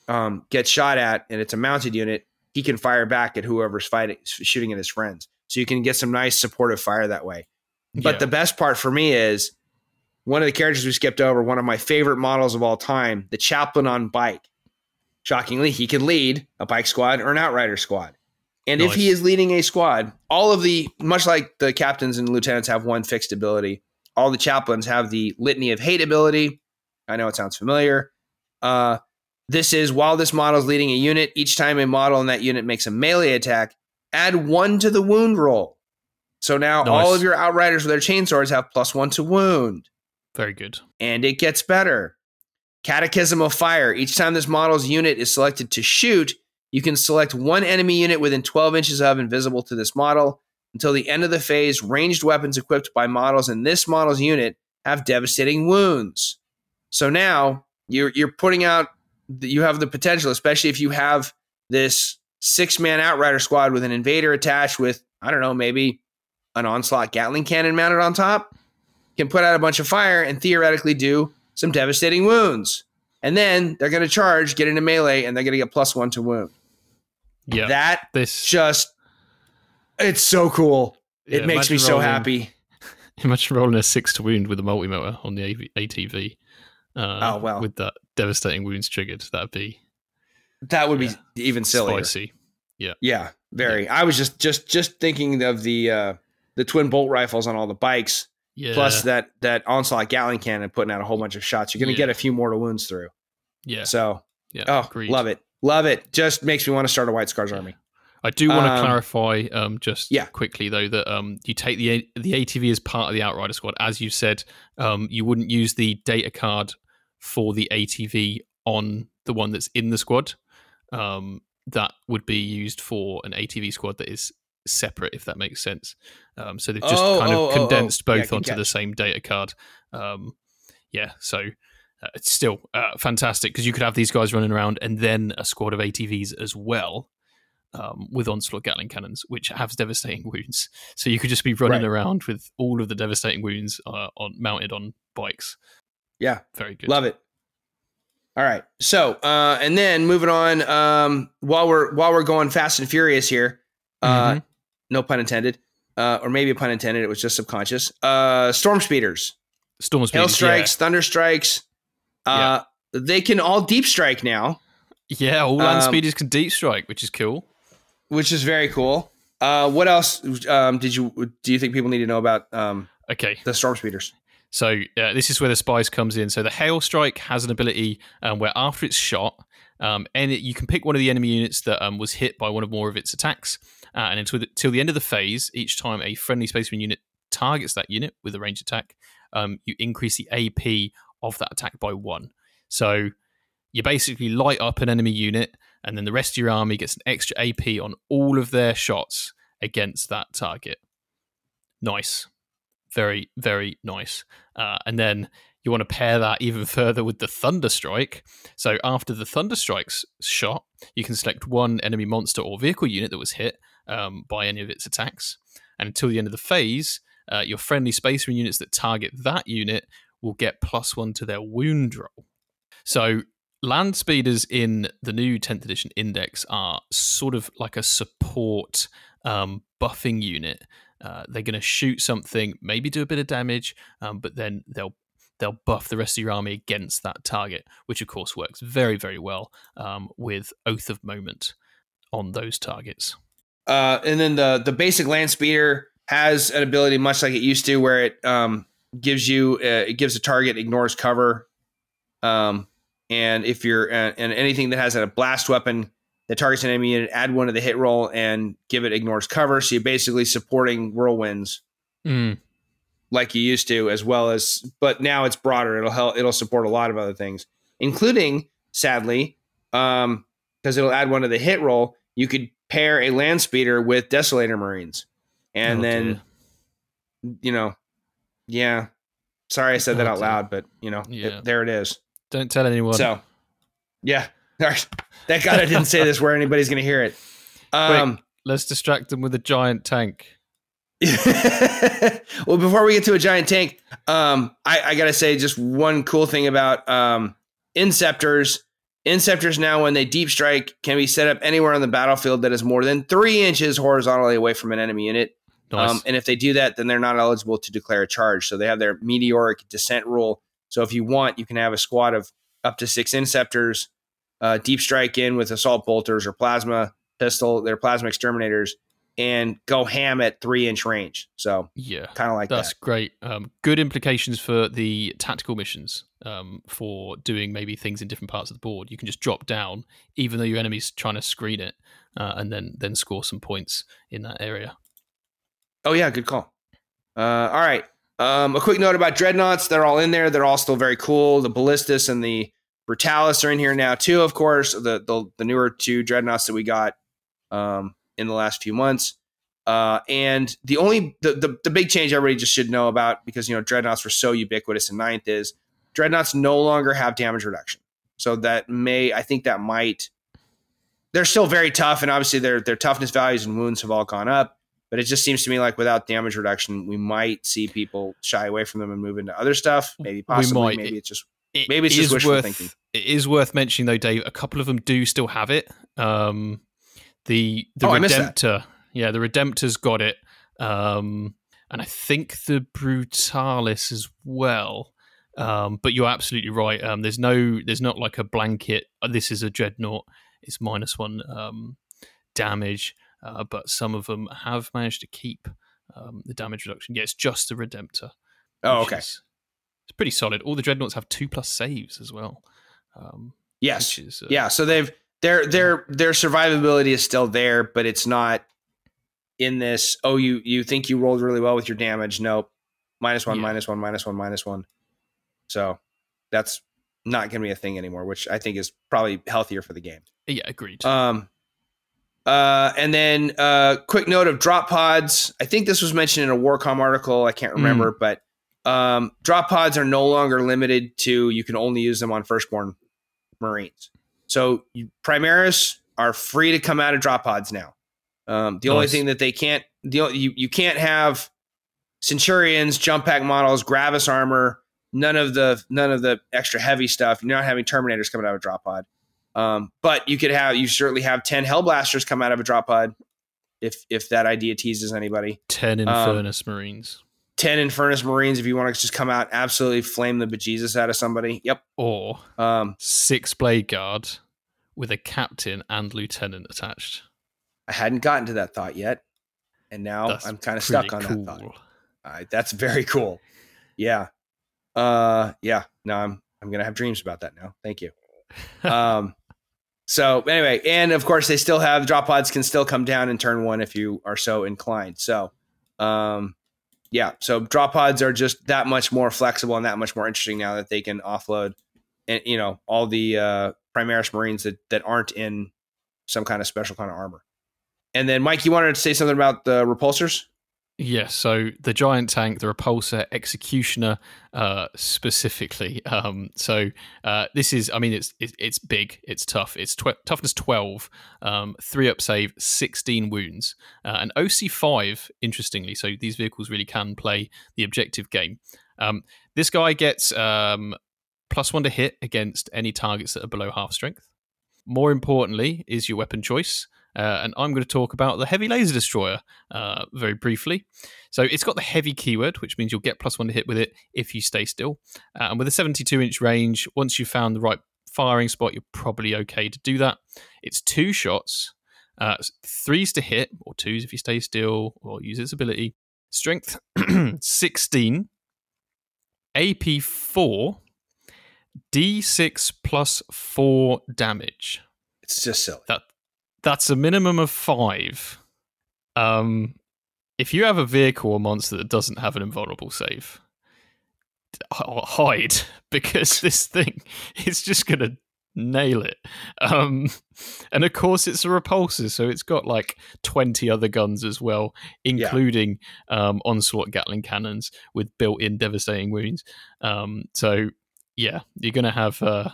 S1: Um, gets shot at and it's a mounted unit, he can fire back at whoever's fighting, shooting at his friends. So you can get some nice supportive fire that way. But yeah. the best part for me is one of the characters we skipped over, one of my favorite models of all time, the chaplain on bike. Shockingly, he can lead a bike squad or an outrider squad. And nice. if he is leading a squad, all of the, much like the captains and lieutenants have one fixed ability, all the chaplains have the litany of hate ability. I know it sounds familiar. Uh, this is while this model is leading a unit, each time a model in that unit makes a melee attack, add one to the wound roll. So now nice. all of your outriders with their chainswords have plus one to wound.
S2: Very good.
S1: And it gets better. Catechism of Fire. Each time this model's unit is selected to shoot, you can select one enemy unit within 12 inches of invisible to this model. Until the end of the phase, ranged weapons equipped by models in this model's unit have devastating wounds. So now you're you're putting out you have the potential, especially if you have this six man outrider squad with an invader attached with, I don't know, maybe an onslaught Gatling cannon mounted on top, can put out a bunch of fire and theoretically do some devastating wounds. And then they're going to charge, get into melee, and they're going to get plus one to wound.
S2: Yeah.
S1: That this just, it's so cool. Yeah, it makes me so rolling, happy.
S2: Imagine rolling a six to wound with a multi-melta on the ATV. Uh,
S1: oh well,
S2: with that devastating wounds triggered, that'd be
S1: that would yeah, be even sillier.
S2: Spicy. Yeah,
S1: yeah, very. Yeah. I was just just just thinking of the uh, the twin bolt rifles on all the bikes, yeah. plus that that onslaught Gatling cannon putting out a whole bunch of shots. You're gonna get a few mortal wounds through.
S2: Yeah.
S1: So
S2: yeah,
S1: oh, agreed. love it, love it. Just makes me want to start a White Scars army.
S2: I do want to um, clarify, um, just yeah. quickly though, that um, you take the the ATV as part of the Outrider squad, as you said. Um, you wouldn't use the data card for the ATV on the one that's in the squad. Um, that would be used for an ATV squad that is separate, if that makes sense. Um, so they've just oh, kind of oh, oh, oh. condensed oh, both yeah, onto catch. the same data card. Um, yeah, so uh, it's still uh, fantastic because you could have these guys running around and then a squad of ATVs as well. Um, with onslaught Gatling cannons, which have devastating wounds, so you could just be running right. around with all of the devastating wounds uh, on mounted on bikes.
S1: Yeah.
S2: Very good.
S1: Love it. All right. So, uh, and then moving on, um, while we're while we're going fast and furious here, uh, mm-hmm. no pun intended, uh, or maybe a pun intended, it was just subconscious. Uh, storm speeders,
S2: storm speeders,
S1: hailstrikes, yeah. thunderstrikes. Uh, yeah. they can all deep strike now.
S2: Yeah, all land um, speeders can deep strike, which is cool.
S1: Which is very cool. Uh, what else um, did you do? You think people need to know about? Um,
S2: okay,
S1: the storm speeders.
S2: So uh, this is where the spice comes in. So the hailstrike has an ability um, where after it's shot, um, and it, you can pick one of the enemy units that um, was hit by one of more of its attacks. uh, and until the, till the end of the phase, each time a friendly spaceman unit targets that unit with a range attack, um, you increase the AP of that attack by one. So you basically light up an enemy unit, and then the rest of your army gets an extra AP on all of their shots against that target. Nice. Very, very nice. Uh, and then you want to pair that even further with the Thunderstrike. So after the Thunderstrike's shot, you can select one enemy monster or vehicle unit that was hit um, by any of its attacks. And until the end of the phase, uh, your friendly Space Marine units that target that unit will get plus one to their wound roll. So land speeders in the new 10th edition index are sort of like a support um, buffing unit. Uh, they're going to shoot something, maybe do a bit of damage, um, but then they'll they'll buff the rest of your army against that target, which of course works very very well um, with Oath of Moment on those targets.
S1: Uh, and then the the basic land speeder has an ability much like it used to, where it um, gives you uh, it gives a target ignores cover, um, and if you're uh, and anything that has a blast weapon that targets an enemy unit, add one to the hit roll and give it ignores cover. So you're basically supporting whirlwinds
S2: Mm.
S1: like you used to, as well as but now it's broader. It'll help. It'll support a lot of other things, including sadly, um, because it'll add one to the hit roll. You could pair a land speeder with Desolator Marines, and
S2: Oh,
S1: then
S2: dear.
S1: you know, yeah. Sorry, I said that
S2: Oh,
S1: out
S2: dear.
S1: loud, but you know, it- there it is.
S2: don't tell anyone.
S1: So, yeah. Thank God I didn't say this where anybody's going to hear it. Um,
S2: Let's distract them with a giant tank.
S1: well, before we get to a giant tank, um, I, I got to say just one cool thing about um, Inceptors. Inceptors now, when they deep strike, can be set up anywhere on the battlefield that is more than three inches horizontally away from an enemy unit.
S2: Nice.
S1: Um, and if they do that, then they're not eligible to declare a charge. So they have their meteoric descent rule. So if you want, you can have a squad of up to six Inceptors, uh, deep strike in with assault bolters or plasma pistol, their plasma exterminators, and go ham at three inch range. So
S2: yeah.
S1: kind of like
S2: That's
S1: that.
S2: great. Um, good implications for the tactical missions um, for doing maybe things in different parts of the board. You can just drop down, even though your enemy's trying to screen it, uh, and then then score some points in that area.
S1: Oh yeah, good call. Uh, all right. Um, a quick note about dreadnoughts. They're all in there. They're all still very cool. The ballistus and the brutalis are in here now too. Of course, the the, the newer two dreadnoughts that we got um, in the last few months. Uh, and the only the, the the big change everybody just should know about because you know dreadnoughts were so ubiquitous in ninth is dreadnoughts no longer have damage reduction. So that may I think that might they're still very tough and obviously their their toughness values and wounds have all gone up. But it just seems to me like without damage reduction, we might see people shy away from them and move into other stuff. Maybe possibly. Maybe it's just
S2: It
S1: Maybe it's just wishful
S2: worth,
S1: thinking.
S2: It is worth mentioning though, Dave. A couple of them do still have it. Um, the the
S1: Oh, I missed that.
S2: Redemptor, yeah, the Redemptor's got it, um, and I think the Brutalis as well. Um, but you're absolutely right. Um, there's no, there's not like a blanket. uh, This is a dreadnought. It's minus one um, damage, uh, but some of them have managed to keep um, the damage reduction. Yeah, it's just the Redemptor.
S1: oh okay.
S2: is- it's pretty solid. All the dreadnoughts have two plus saves as well. Um,
S1: Yes.
S2: is, uh,
S1: Yeah. So they've their their their survivability is still there, but it's not in this. Oh, you you think you rolled really well with your damage? Nope. Minus one,
S2: Yeah.
S1: minus one, minus one, minus one. So that's not going to be a thing anymore, which I think is probably healthier for the game.
S2: yeah, agreed.
S1: Um, uh, and then uh, quick note of drop pods. I think this was mentioned in a Warcom article. I can't remember, but um, drop pods are no longer limited to. You can only use them on firstborn Marines. So you, Primaris are free to come out of drop pods now. Um, the only thing that they can't, the you you can't have Centurions, jump pack models, Gravis armor, none of the none of the extra heavy stuff. You're not having Terminators coming out of a drop pod. Um, but you could have you certainly have ten Hellblasters come out of a drop pod if if that idea teases anybody.
S2: Ten
S1: um,
S2: Infernus Marines,
S1: Ten Infernus Marines if you want to just come out absolutely flame the bejesus out of somebody. Yep.
S2: or
S1: Um,
S2: six Bladeguard with a captain and lieutenant attached.
S1: I hadn't gotten to that thought yet, and now
S2: That's
S1: I'm kind of stuck on
S2: cool.
S1: that thought. That's very cool. Yeah. Uh, yeah. No, I'm I'm gonna have dreams about that now. Thank you. um, So anyway, and of course they still have drop pods can still come down in turn one if you are so inclined. So, um, yeah, so drop pods are just that much more flexible and that much more interesting now that they can offload, and you know all the uh, Primaris Marines that that aren't in some kind of special kind of armor. And then Mike, you wanted to say something about the repulsors?
S2: Yes, so the giant tank, the repulsor, executioner, uh, specifically. Um, so uh, this is, I mean, it's it, it's big, it's tough, it's tw- toughness twelve, um, three up save, sixteen wounds, uh, and OC five. Interestingly, so these vehicles really can play the objective game. Um, this guy gets um, plus one to hit against any targets that are below half strength. More importantly, is your weapon choice. Uh, and I'm going to talk about the Heavy Laser Destroyer uh, very briefly. So it's got the heavy keyword, which means you'll get plus one to hit with it if you stay still. Uh, and with a 72 inch range, once you've found the right firing spot, you're probably okay to do that. It's two shots, uh, threes to hit, or twos if you stay still or use its ability. Strength 16, AP 4, D6 plus 4 damage.
S1: It's just silly.
S2: That that's a minimum of five. Um, if you have a vehicle or monster that doesn't have an invulnerable save, hide because this thing is just gonna nail it. Um, and of course, it's a repulsor, so it's got like twenty other guns as well, including yeah. um, onslaught Gatling cannons with built-in devastating wounds. Um, so yeah, you're gonna have. Uh,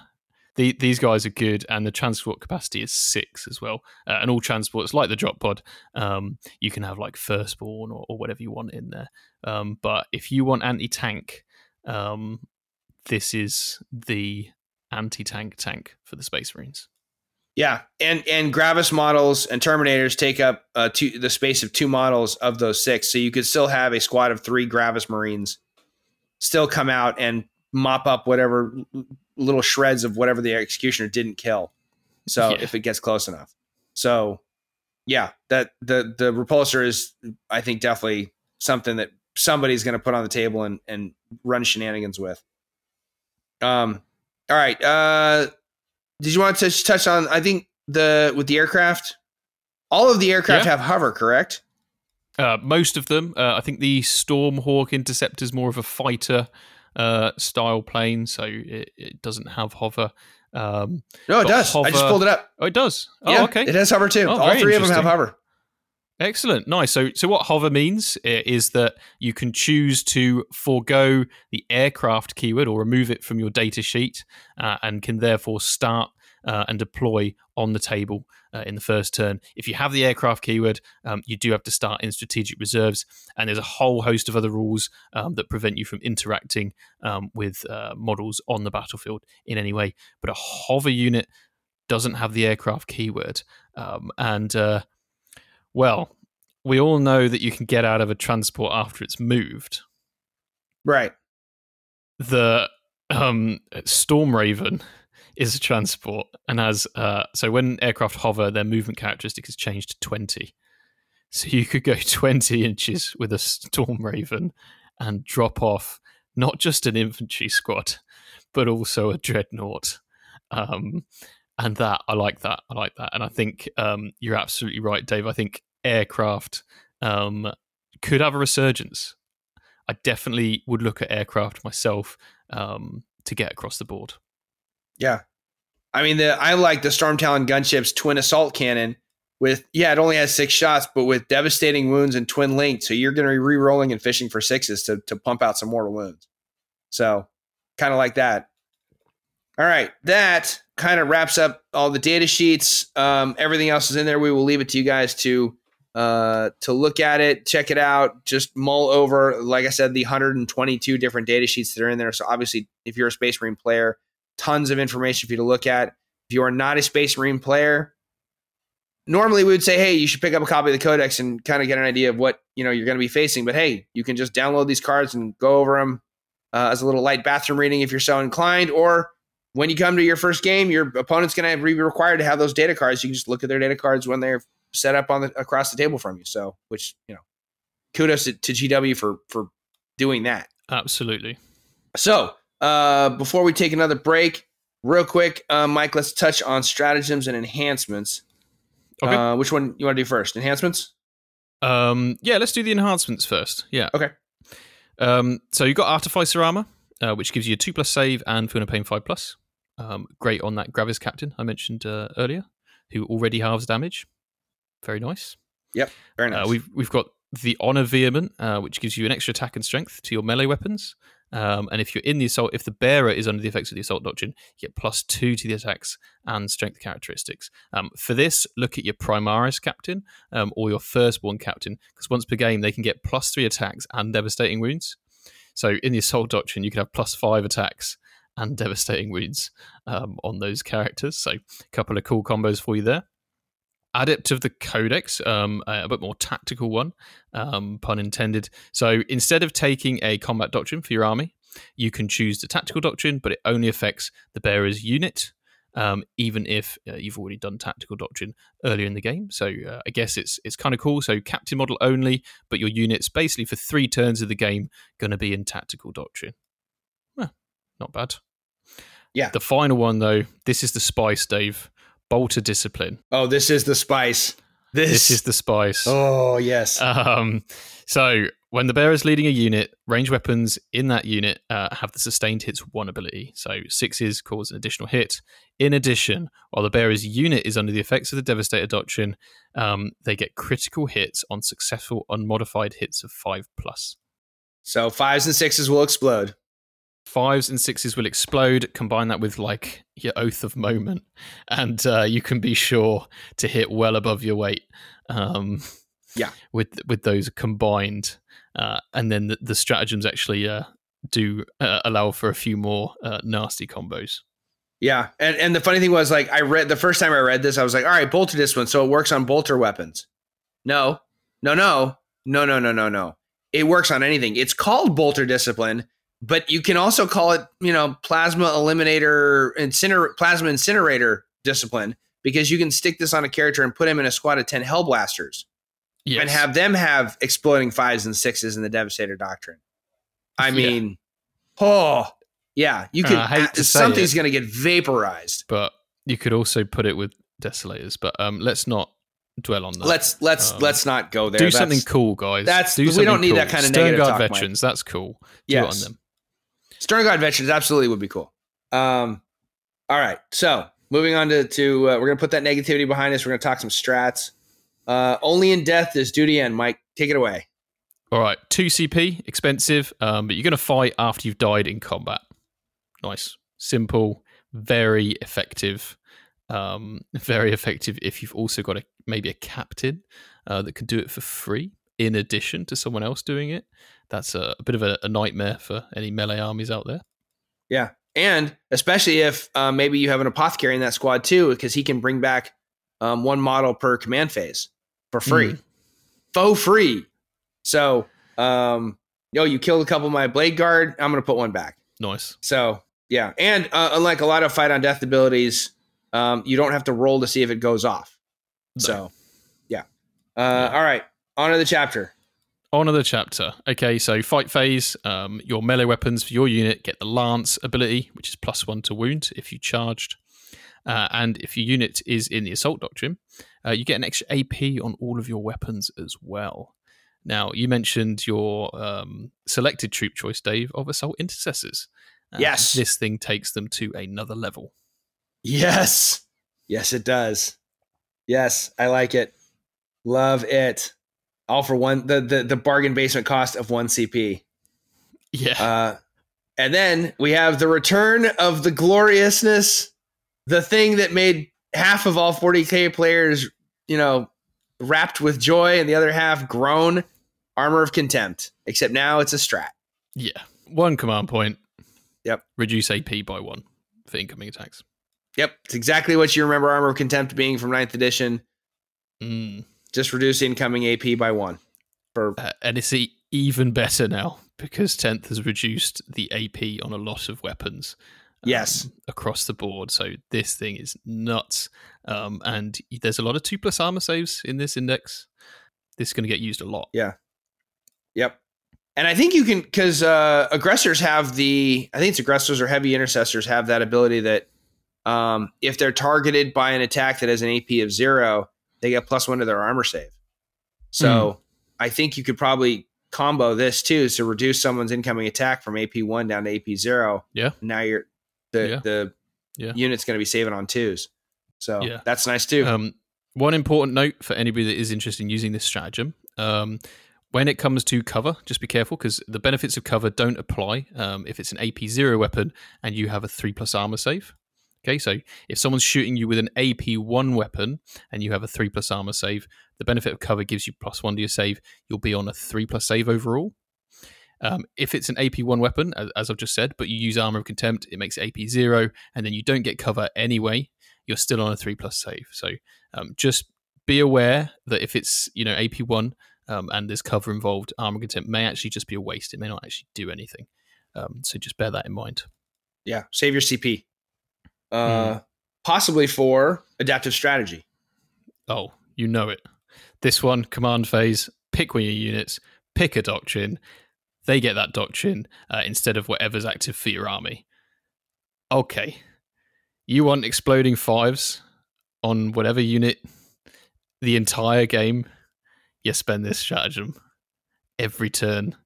S2: the, these guys are good, and the transport capacity is six as well. Uh, and all transports, like the drop pod, um, you can have like firstborn or, or whatever you want in there. Um, but if you want anti tank, um, this is the anti tank tank for the Space Marines.
S1: Yeah, and and Gravis models and Terminators take up uh, two, the space of two models of those six, so you could still have a squad of three Gravis Marines still come out and mop up whatever little shreds of whatever the executioner didn't kill. So yeah. if it gets close enough. So yeah, that the the repulsor is I think definitely something that somebody's going to put on the table and and run shenanigans with. Um all right, uh did you want to touch touch on I think the with the aircraft all of the aircraft yeah. have hover, correct?
S2: Uh, most of them. Uh, I think the Stormhawk Interceptor is more of a fighter uh, style plane, so it, it doesn't have hover. Um,
S1: no, it does. Hover, I just pulled it up.
S2: Oh, it does. Oh,
S1: yeah,
S2: okay.
S1: It has hover too. Oh, All three of them have hover.
S2: Excellent, nice. So, so what hover means is that you can choose to forego the aircraft keyword or remove it from your data sheet, uh, and can therefore start uh, and deploy on the table uh, in the first turn. If you have the aircraft keyword, um, you do have to start in strategic reserves, and there's a whole host of other rules um, that prevent you from interacting um, with uh, models on the battlefield in any way. But a hover unit doesn't have the aircraft keyword, um, and uh, well, we all know that you can get out of a transport after it's moved.
S1: Right.
S2: The um, Stormraven is a transport and has uh, so when aircraft hover, their movement characteristic is changed to twenty. So you could go twenty inches with a Stormraven and drop off not just an infantry squad, but also a dreadnought. Um, and that I like that. I like that, and I think um, you're absolutely right, Dave. I think aircraft um, could have a resurgence. I definitely would look at aircraft myself um, to get across the board.
S1: Yeah. I mean, the I like the Stormtalon gunship's twin assault cannon with yeah, it only has six shots, but with devastating wounds and twin linked. So you're going to be re-rolling and fishing for sixes to to pump out some mortal wounds. So kind of like that. All right, that kind of wraps up all the data sheets. Um, everything else is in there. We will leave it to you guys to uh, to look at it, check it out, just mull over. Like I said, the 122 different data sheets that are in there. So obviously, if you're a Space Marine player, tons of information for you to look at. If you are not a Space Marine player, normally we would say, hey, you should pick up a copy of the Codex and kind of get an idea of what you know you're going to be facing. But hey, you can just download these cards and go over them uh, as a little light bathroom reading if you're so inclined. Or when you come to your first game, your opponent's going to be required to have those data cards. You can just look at their data cards when they're set up on the across the table from you. So, which you know, kudos to, to GW for for doing that.
S2: Absolutely.
S1: So uh, before we take another break, Real quick, uh, Mike, let's touch on stratagems and enhancements.
S2: Okay.
S1: Uh, which one you want to do first? Enhancements?
S2: Um, yeah, let's do the enhancements first. Yeah.
S1: Okay.
S2: Um, so you've got Artificer Armor, uh, which gives you a 2 plus save and Feel No Pain 5 plus. Um, great on that Gravis Captain I mentioned uh, earlier, who already halves damage. Very nice. Yep.
S1: Very nice.
S2: Uh, we've we've got the Honor Vehement, uh, which gives you an extra attack and strength to your melee weapons. Um, and if you're in the assault, if the bearer is under the effects of the assault doctrine, you get plus two to the attacks and strength characteristics. Um, for this, look at your Primaris captain um, or your firstborn captain, because once per game they can get plus three attacks and devastating wounds. So in the assault doctrine, you can have plus five attacks and devastating wounds um, on those characters. So a couple of cool combos for you there. Adept of the Codex, um, a bit more tactical one, um, pun intended. So instead of taking a combat doctrine for your army, you can choose the tactical doctrine, but it only affects the bearer's unit, um, even if uh, you've already done tactical doctrine earlier in the game. So uh, I guess it's it's kind of cool. So captain model only, but your units basically for three turns of the game going to be in tactical doctrine. Well, not bad.
S1: Yeah.
S2: The final one though, this is the spice, Dave. Bolter discipline.
S1: oh, this is the spice. This,
S2: This is the spice.
S1: Oh, yes.
S2: Um, so when the bearer is leading a unit, range weapons in that unit uh, have the sustained hits one ability. So sixes cause an additional hit. In addition, while the bearer's unit is under the effects of the Devastator Doctrine, um, they get critical hits on successful unmodified hits of five plus.
S1: so fives and sixes will explode.
S2: Fives and sixes will explode. Combine that with like your oath of moment, and uh, you can be sure to hit well above your weight. Um,
S1: Yeah.
S2: with with those combined, uh, and then the, the stratagems actually uh, do uh, allow for a few more uh, nasty combos.
S1: Yeah, and and the funny thing was, like, I read the first time I read this, I was like, all right, bolter discipline, so it works on bolter weapons. No, no, no, no, no, no, no, no. It works on anything. It's called bolter discipline, but you can also call it, you know, plasma eliminator, inciner, plasma incinerator discipline because you can stick this on a character and put him in a squad of ten hellblasters
S2: Yes.
S1: and have them have exploding fives and sixes in the Devastator Doctrine. I
S2: Yeah.
S1: mean, oh yeah, you
S2: Uh,
S1: can.
S2: To
S1: something's going to get vaporized.
S2: but you could also put it with desolators. But um, let's not dwell on that.
S1: Let's let's
S2: Um,
S1: let's not go there.
S2: do
S1: That's-
S2: something cool, guys.
S1: that's-
S2: do
S1: we don't need that kind of
S2: Stern
S1: negative
S2: Guard
S1: talk, Mike.
S2: veterans. That's cool. Do
S1: Yes.
S2: it on them.
S1: Sternguard Veterans absolutely would be cool. Um, all right, so moving on to to uh, we're gonna put that negativity behind us. We're gonna talk some strats. Uh, only in death is duty end. Mike, take it away.
S2: All right, two CP, expensive, um, but you're to fight after you've died in combat. Nice, simple, very effective. Um, very effective if you've also got a maybe a captain uh, that could do it for free in addition to someone else doing it. That's a, a bit of a, a nightmare for any melee armies out there.
S1: Yeah, and especially if uh, maybe you have an apothecary in that squad too, because he can bring back um, one model per command phase for free, faux free. So, um, yo, you killed a couple of my bladeguard. I'm gonna put one back.
S2: Nice.
S1: So yeah, and uh, unlike a lot of fight on death abilities, um, you don't have to roll to see if it goes off.
S2: No.
S1: So yeah. Uh, All right, on to the chapter.
S2: On to the chapter. Okay, so fight phase. Um, your melee weapons for your unit get the Lance ability, which is plus one to wound if you charged. Uh, and if your unit is in the Assault Doctrine, uh, you get an extra AP on all of your weapons as well. Now, you mentioned your um, selected troop choice, Dave, of Assault Intercessors. Uh,
S1: Yes.
S2: This thing takes them to another level.
S1: Yes, yes, it does. Yes, I like it. Love it. All for one. The the the bargain basement cost of one CP.
S2: Yeah.
S1: Uh, and then we have the return of the gloriousness, the thing that made half of all 40k players, you know, rapt with joy, and the other half groan. Armor of contempt. Except now it's a strat.
S2: yeah. One command point.
S1: Yep.
S2: Reduce AP by one for incoming attacks.
S1: Yep, it's exactly what you remember Armor of Contempt being from 9th edition.
S2: Mm.
S1: Just reduce incoming AP by one. For
S2: Uh, and it's e- even better now because 10th has reduced the AP on a lot of weapons. um,
S1: Yes.
S2: across the board. So this thing is nuts. Um, and there's a lot of two plus armor saves in this index. This is going to get used a lot. Yeah.
S1: Yep. And I think you can because uh, aggressors have the I think it's aggressors or heavy intercessors have that ability that Um, if they're targeted by an attack that has an AP of zero, they get plus one to their armor save. So I think you could probably combo this too to reduce someone's incoming attack from AP one down to AP zero.
S2: Yeah.
S1: Now you're the
S2: Yeah.
S1: the
S2: Yeah.
S1: unit's going to be saving on twos. So
S2: Yeah.
S1: that's nice too.
S2: Um, one important note for anybody that is interested in using this stratagem. Um, when it comes to cover, just be careful because the benefits of cover don't apply um, if it's an AP zero weapon and you have a three plus armor save. Okay, so if someone's shooting you with an AP one weapon and you have a three plus armor save, the benefit of cover gives you plus one to your save. You'll be on a three plus save overall. Um, if it's an AP one weapon, as, I've just said, but you use armor of contempt, it makes it AP zero, and then you don't get cover anyway. You're still on a three plus save. So um, just be aware that if it's you know AP one um, and there's cover involved, armor of contempt may actually just be a waste. It may not actually do anything. Um, so just bear that in mind.
S1: yeah, save your CP. Uh, possibly for adaptive strategy.
S2: Oh, you know it. This one, command phase, pick one of your units, pick a doctrine. They get that doctrine uh, instead of whatever's active for your army. Okay. You want exploding fives on whatever unit the entire game? You spend this stratagem every turn.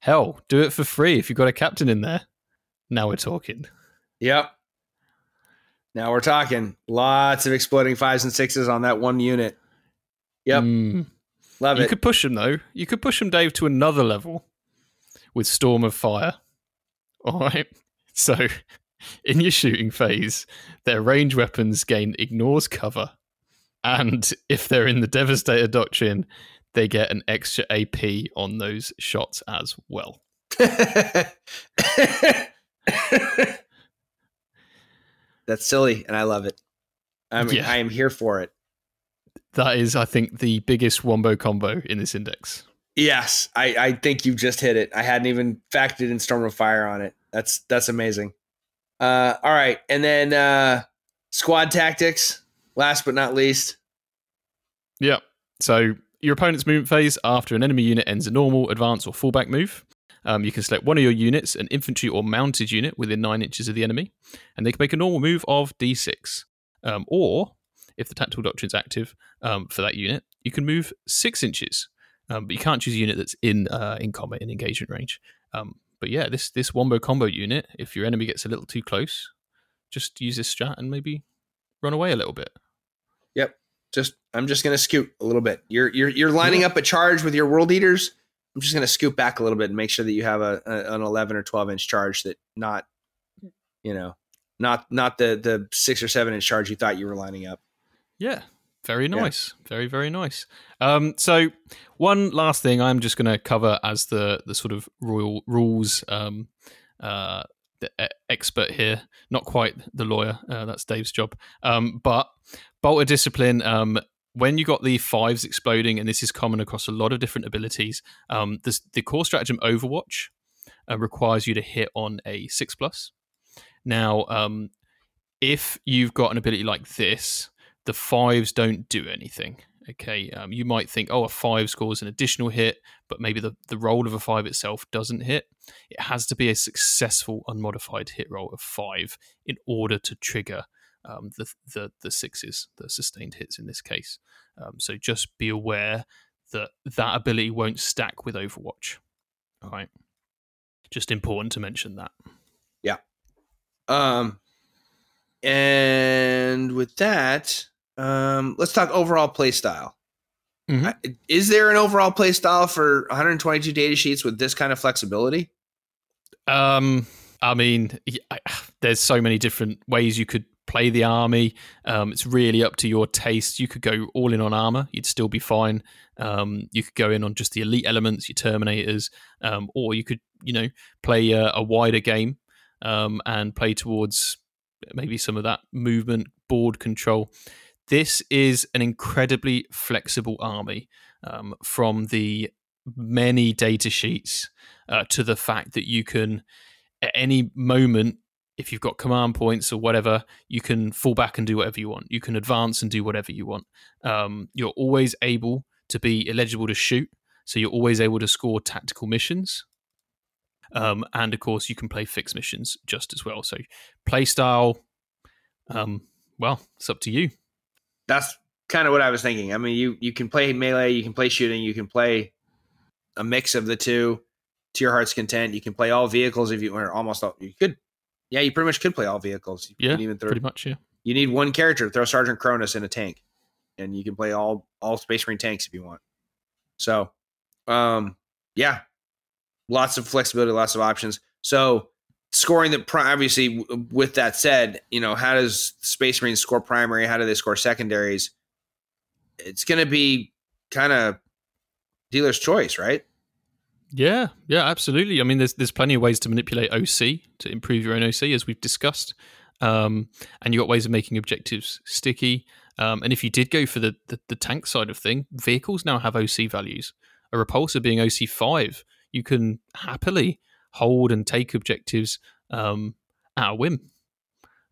S2: Hell, do it for free if you've got a captain in there. Now we're talking.
S1: Yep. Now we're talking lots of exploding fives and sixes on that one unit. Yep,
S2: Mm.
S1: love
S2: you
S1: it.
S2: You could push them though. You could push them, Dave, to another level with Storm of Fire. All right. So, in your shooting phase, their range weapons gain ignores cover, and if they're in the Devastator doctrine, they get an extra AP on those shots as well.
S1: That's silly, and I love it. I'm
S2: Yeah.
S1: I am here for it.
S2: That is, I think, the biggest wombo combo in this index.
S1: Yes, I, I think you just hit it. I hadn't even factored in Storm of Fire on it. That's that's amazing. Uh, all right, and then uh, squad tactics. Last but not least,
S2: Yeah. So your opponent's movement phase after an enemy unit ends a normal, advance, or fallback move. Um, you can select one of your units, an infantry or mounted unit within nine inches of the enemy, and they can make a normal move of d6. Um, or, if the tactical doctrine is active um, for that unit, you can move six inches. Um, but you can't choose a unit that's in uh, in combat in engagement range. Um, but yeah, this this wombo combo unit, if your enemy gets a little too close, just use this strat and maybe run away a little bit. Yep.
S1: Just I'm just gonna scoot a little bit. You're you're you're lining up a charge with your world eaters. I'm just gonna scoop back a little bit and make sure that you have a, a an 11 or 12 inch charge that not, you know, not not the the six or seven inch charge you thought you were lining up.
S2: Yeah, very nice, very very nice. Um, so one last thing I'm just going to cover as the the sort of royal rules um, uh, the expert here, not quite the lawyer. Uh, that's Dave's job. Um, but Bolter discipline. When you got the fives exploding, and this is common across a lot of different abilities, um, this, the core stratagem Overwatch uh, requires you to hit on a six plus. Now, um, if you've got an ability like this, the fives don't do anything. Okay, um, you might think, oh, a five scores an additional hit, but maybe the, the roll of a five itself doesn't hit. It has to be a successful unmodified hit roll of five in order to trigger um, the, the the sixes, the sustained hits in this case. Um, so just be aware that that ability won't stack with Overwatch. All right, just important to mention that. Yeah.
S1: Um, and with that, um, let's talk overall play style.
S2: Mhm.
S1: Is there an overall play style for 122 data sheets with this kind of flexibility?
S2: Um, I mean, there's so many different ways you could play the army. Um, it's really up to your taste. You could go all in on armor; you'd still be fine. Um, you could go in on just the elite elements, your Terminators, um, or you could, you know, play a, a wider game um, and play towards maybe some of that movement, board control. This is an incredibly flexible army um, from the many data sheets uh, to the fact that you can at any moment if you've got command points or whatever you can fall back and do whatever you want you can advance and do whatever you want um, you're always able to be eligible to shoot so you're always able to score tactical missions um, and of course you can play fixed missions just as well so play style um, well, it's up to you.
S1: That's kind of what I was thinking. I mean, you you can play melee, you can play shooting, you can play a mix of the two to your heart's content. You can play all vehicles if you or almost all. You could, yeah, you pretty much could play all vehicles. You
S2: yeah, even throw, pretty much. Yeah,
S1: you need one character. To throw Sergeant Chronus in a tank, and you can play all all Space Marine tanks if you want. So, um, yeah, lots of flexibility, lots of options. So scoring the obviously with that said, you know, how does Space Marines score primary? How do they score secondaries? It's going to be kind of dealer's choice, right?
S2: Yeah, yeah, absolutely. I mean, there's there's plenty of ways to manipulate OC to improve your own OC, as we've discussed, um, and you got ways of making objectives sticky. Um, and if you did go for the, the, the tank side of thing, vehicles now have OC values. A repulsor being OC five, you can happily hold and take objectives um, at a whim.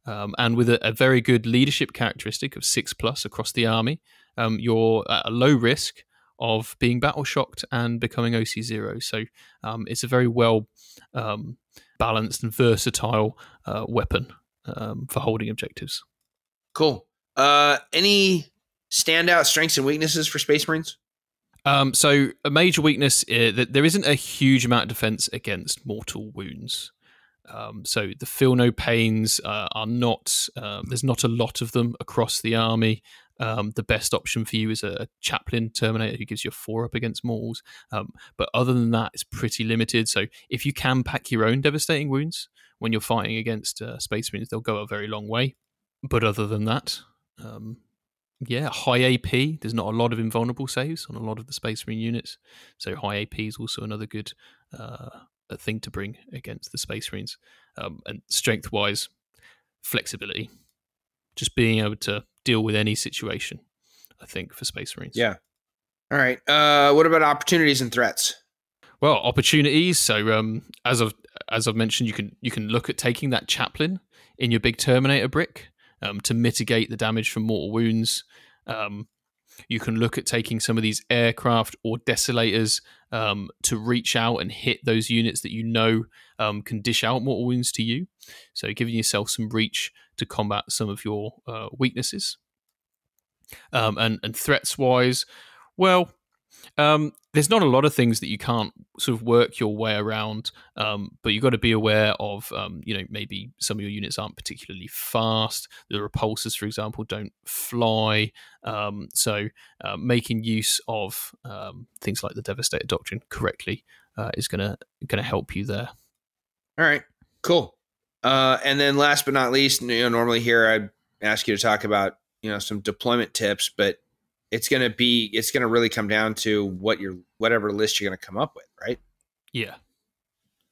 S2: Um, and with a, a, very good leadership characteristic of six plus across the army, um, you're at a low risk of being battle shocked and becoming OC zero. So um, it's a very well um, balanced and versatile uh, weapon um, for holding objectives.
S1: Cool. Uh, any standout strengths and weaknesses for Space Marines?
S2: Um, so a major weakness is uh, that there isn't a huge amount of defense against mortal wounds. Um, so the feel no pains uh, are not. Uh, there's not a lot of them across the army. Um, the best option for you is a, chaplain terminator who gives you a four up against mortals. Um, but other than that, it's pretty limited. So if you can pack your own devastating wounds when you're fighting against uh, space marines, they'll go a very long way. But other than that, um, yeah, high AP. There's not a lot of invulnerable saves on a lot of the Space Marine units, so high AP is also another good uh, thing to bring against the Space Marines. Um, and strength wise, flexibility, just being able to deal with any situation. I think for Space Marines.
S1: Yeah. All right. Uh, what about opportunities and threats?
S2: Well, opportunities. So um, as I've as I've mentioned, you can you can look at taking that chaplain in your big Terminator brick um, to mitigate the damage from mortal wounds. Um, you can look at taking some of these aircraft or desolators um, to reach out and hit those units that you know um, can dish out mortal wounds to you. So, giving yourself some reach to combat some of your uh, weaknesses. Um, and, and threats wise, well, um, there's not a lot of things that you can't sort of work your way around, um, but you've got to be aware of, um, you know, maybe some of your units aren't particularly fast. The repulsors, for example, don't fly. Um, so uh, making use of um, things like the Devastator Doctrine correctly uh, is gonna gonna help you there.
S1: All right, cool. Uh, and then last but not least, you know, normally here I'd ask you to talk about you know some deployment tips, but it's going to be it's going to really come down to what your whatever list you're going to come up with, right?
S2: Yeah.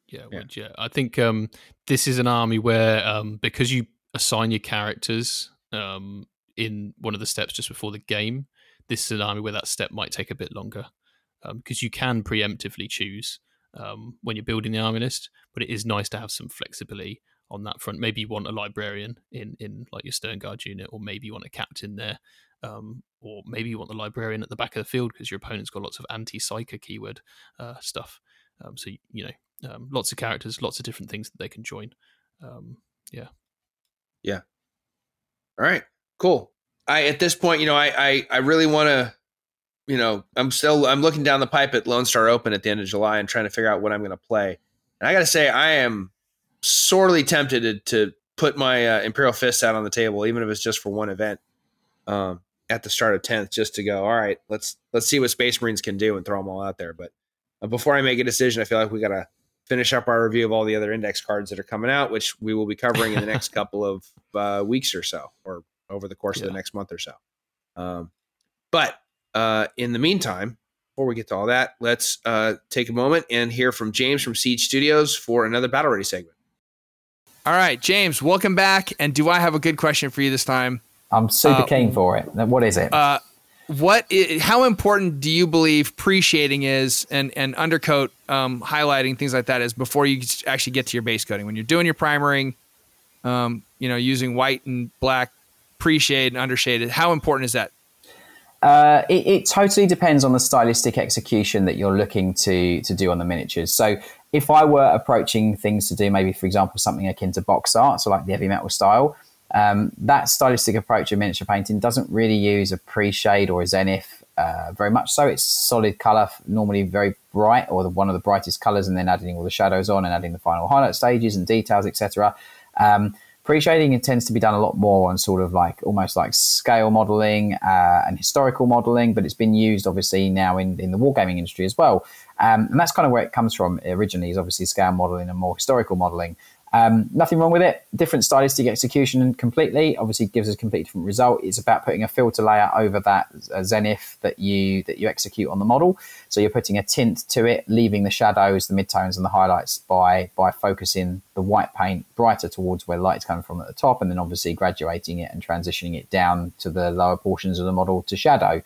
S2: Yeah, yeah. Would, yeah. I think um, this is an army where um, because you assign your characters um, in one of the steps just before the game, this is an army where that step might take a bit longer because um, you can preemptively choose um, when you're building the army list, but it is nice to have some flexibility on that front. Maybe you want a librarian in in like your Sternguard unit, or maybe you want a captain there, um, or maybe you want the librarian at the back of the field because your opponent's got lots of anti-psyker keyword uh, stuff. Um, so you know, um, lots of characters, lots of different things that they can join. Um, yeah,
S1: yeah. All right, cool. I at this point, you know, I I, I really want to, you know, I'm still I'm looking down the pipe at Lone Star Open at the end of July and trying to figure out what I'm going to play. And I got to say, I am sorely tempted to, to put my uh, Imperial Fist out on the table, even if it's just for one event. Um, at the start of 10th just to go all right let's let's see what space marines can do and throw them all out there but uh, before i make a decision i feel like we got to finish up our review of all the other index cards that are coming out which we will be covering in the next couple of uh, weeks or so or over the course yeah. of the next month or so um, but uh, in the meantime before we get to all that let's uh, take a moment and hear from james from siege studios for another battle ready segment
S4: all right james welcome back and do i have a good question for you this time
S5: I'm super uh, keen for it. What is it? Uh,
S4: what? Is, how important do you believe pre-shading is, and and undercoat um, highlighting things like that is before you actually get to your base coating? When you're doing your primering, um, you know, using white and black pre-shade and undershaded. How important is that?
S5: Uh, it, it, totally depends on the stylistic execution that you're looking to to do on the miniatures. So, if I were approaching things to do, maybe for example, something akin to box art, so like the heavy metal style, Um, that stylistic approach of miniature painting doesn't really use a pre-shade or a zenith uh, very much so. It's solid color, normally very bright or the, one of the brightest colors, and then adding all the shadows on and adding the final highlight stages and details, etc. Um, Pre-shading it tends to be done a lot more on sort of like almost like scale modeling uh, and historical modeling, but it's been used obviously now in, in the wargaming industry as well. Um, and that's kind of where it comes from originally is obviously scale modeling and more historical modeling. Um, nothing wrong with it. Different stylistic execution completely. Obviously, gives us a completely different result. It's about putting a filter layer over that zenith that you that you execute on the model. So you're putting a tint to it, leaving the shadows, the midtones, and the highlights by by focusing the white paint brighter towards where light's coming from at the top, and then obviously graduating it and transitioning it down to the lower portions of the model to shadow.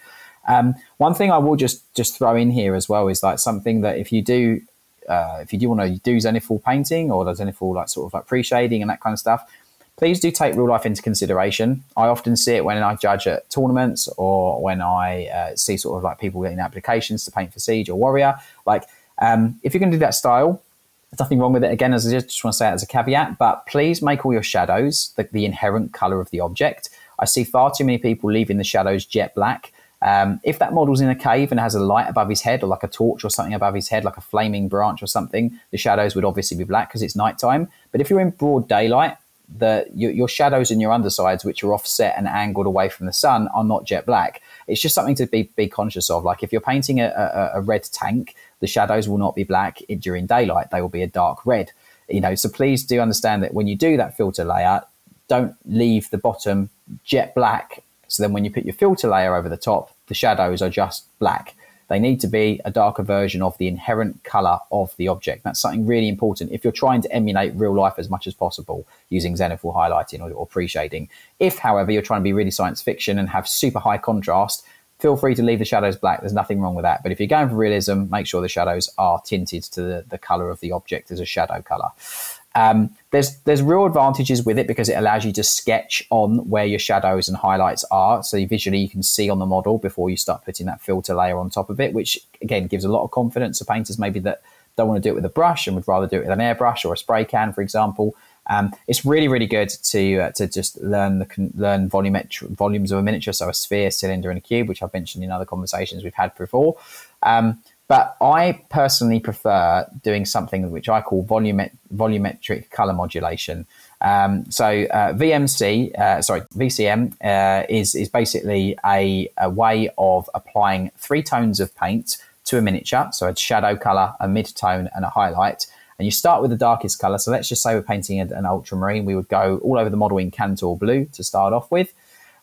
S5: Um, one thing I will just just throw in here as well is like something that if you do uh, if you do want to do zenithal painting or the zenithal like sort of like pre-shading and that kind of stuff, please do take real life into consideration. I often see it when I judge at tournaments or when I uh, see sort of like people getting applications to paint for Siege or Warrior. Like, um, if you're going to do that style, there's nothing wrong with it. Again, as I just want to say it as a caveat, but please make all your shadows the, the inherent color of the object. I see far too many people leaving the shadows jet black um, if that model's in a cave and has a light above his head, or like a torch or something above his head, like a flaming branch or something, the shadows would obviously be black because it's nighttime. But if you're in broad daylight, the your, your, shadows and your undersides, which are offset and angled away from the sun, are not jet black. It's just something to be be conscious of. Like if you're painting a, a, a red tank, the shadows will not be black during daylight; they will be a dark red. You know, so please do understand that when you do that filter layer, don't leave the bottom jet black so then when you put your filter layer over the top, the shadows are just black. They need to be a darker version of the inherent color of the object. That's something really important if you're trying to emulate real life as much as possible using zenithal highlighting or, or pre-shading. If, however, you're trying to be really science fiction and have super high contrast, feel free to leave the shadows black. There's nothing wrong with that. But if you're going for realism, make sure the shadows are tinted to the, the color of the object as a shadow color. Um, there's there's real advantages with it because it allows you to sketch on where your shadows and highlights are. So visually you can see on the model before you start putting that filter layer on top of it, which again gives a lot of confidence to painters maybe that don't want to do it with a brush and would rather do it with an airbrush or a spray can, for example. Um, it's really really good to uh, to just learn the learn volumetric volumes of a miniature, so a sphere, cylinder, and a cube, which I've mentioned in other conversations we've had before. Um, but I personally prefer doing something which I call volumet- volumetric color modulation. Um, so uh, VMC, uh, sorry, VCM uh, is is basically a, a, way of applying three tones of paint to a miniature. So a shadow color, a mid tone, and a highlight. And you start with the darkest color. So let's just say we're painting an ultramarine. We would go all over the model in Kantor blue to start off with.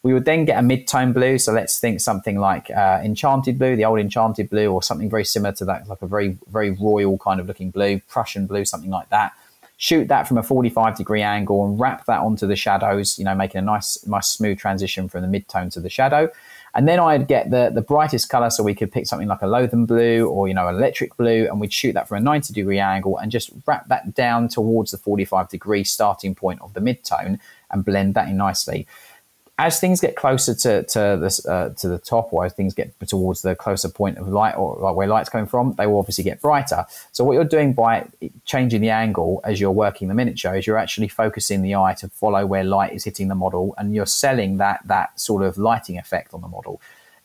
S5: We would then get a mid-tone blue. So let's think something like uh, Enchanted Blue, the old Enchanted Blue, or something very similar to that, like a very, very royal kind of looking blue, Prussian blue, something like that. Shoot that from a 45 degree angle and wrap that onto the shadows, you know, making a nice, nice smooth transition from the mid-tone to the shadow. And then I'd get the, the brightest color. So we could pick something like a Lothern blue or, you know, electric blue, and we'd shoot that from a 90 degree angle and just wrap that down towards the 45 degree starting point of the mid-tone and blend that in nicely as things get closer to to this uh, to the top, or as things get towards the closer point of light, or like where light's coming from, they will obviously get brighter. So what you're doing by changing the angle as you're working the miniature is you're actually focusing the eye to follow where light is hitting the model, and you're selling that that sort of lighting effect on the model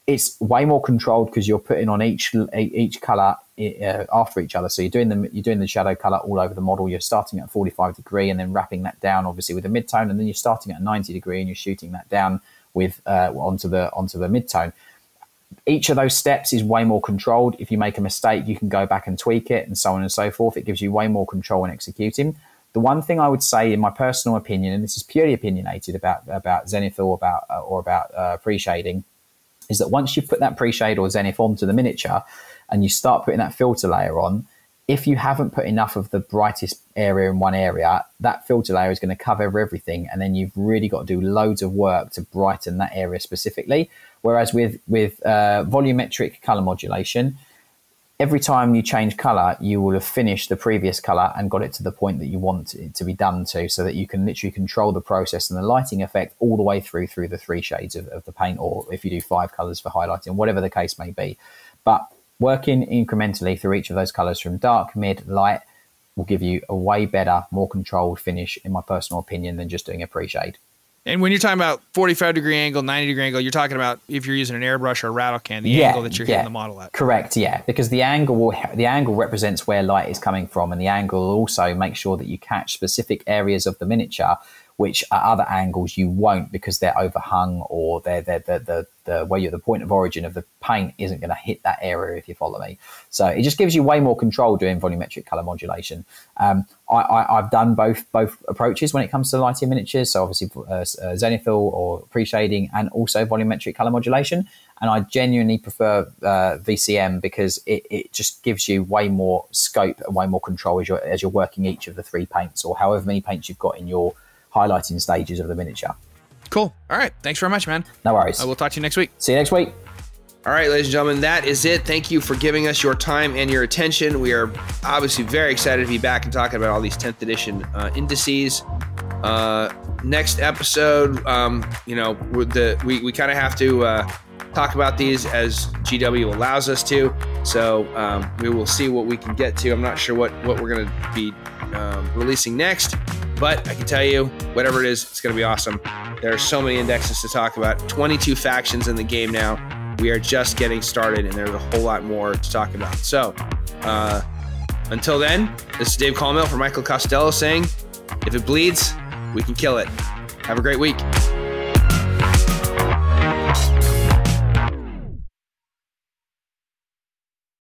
S5: it's way more controlled because you're putting on each each color uh, after each other. So you're doing the you're doing the shadow color all over the model. You're starting at 45 degree and then wrapping that down, obviously with a midtone, and then you're starting at 90 degree and you're shooting that down with uh, onto the onto the midtone. Each of those steps is way more controlled. If you make a mistake, you can go back and tweak it, and so on and so forth. It gives you way more control in executing. The one thing I would say, in my personal opinion, and this is purely opinionated about about Zenith or about uh, or about uh, pre shading is that once you put that pre-shade or zenith onto the miniature and you start putting that filter layer on, if you haven't put enough of the brightest area in one area, that filter layer is going to cover everything, and then you've really got to do loads of work to brighten that area specifically. Whereas with with uh, volumetric color modulation, every time you change color, you will have finished the previous color and got it to the point that you want it to be done to, so that you can literally control the process and the lighting effect all the way through through the three shades of, of the paint, or if you do five colors for highlighting, whatever the case may be. But working incrementally through each of those colors from dark, mid, light will give you a way better, more controlled finish, in my personal opinion, than just doing a pre shade.
S4: And when you're talking about 45 degree angle, 90 degree angle, you're talking about if you're using an airbrush or a rattle can, the
S5: Yeah,
S4: angle that you're hitting the model at.
S5: Correct, yeah, because the angle will the angle represents where light is coming from, and the angle will also make sure that you catch specific areas of the miniature, which at other angles you won't because they're overhung or they're, they're, the the the where you're the point of origin of the paint isn't going to hit that area if you follow me. So it just gives you way more control doing volumetric color modulation. Um, I, I've done both both approaches when it comes to lighting miniatures. So obviously uh, uh, zenithal or pre-shading, and also volumetric color modulation. And I genuinely prefer uh, VCM because it, it just gives you way more scope and way more control as you're as you're working each of the three paints or however many paints you've got in your highlighting stages of the miniature.
S4: Cool. All right. Thanks very much, man.
S5: No worries.
S4: I will talk to you next week.
S5: See you next week.
S1: All right, ladies and gentlemen, that is it. Thank you for giving us your time and your attention. We are obviously very excited to be back and talking about all these 10th edition uh, indices. Uh, next episode, um, you know, with the we, we kind of have to uh, talk about these as GW allows us to. So um, we will see what we can get to. I'm not sure what what we're going to be um, releasing next, but I can tell you, whatever it is, it's going to be awesome. There are so many indexes to talk about. 22 factions in the game now. We are just getting started, and there's a whole lot more to talk about. So, uh, until then, this is Dave Colmill for Michael Costello saying, if it bleeds, we can kill it. Have a great week.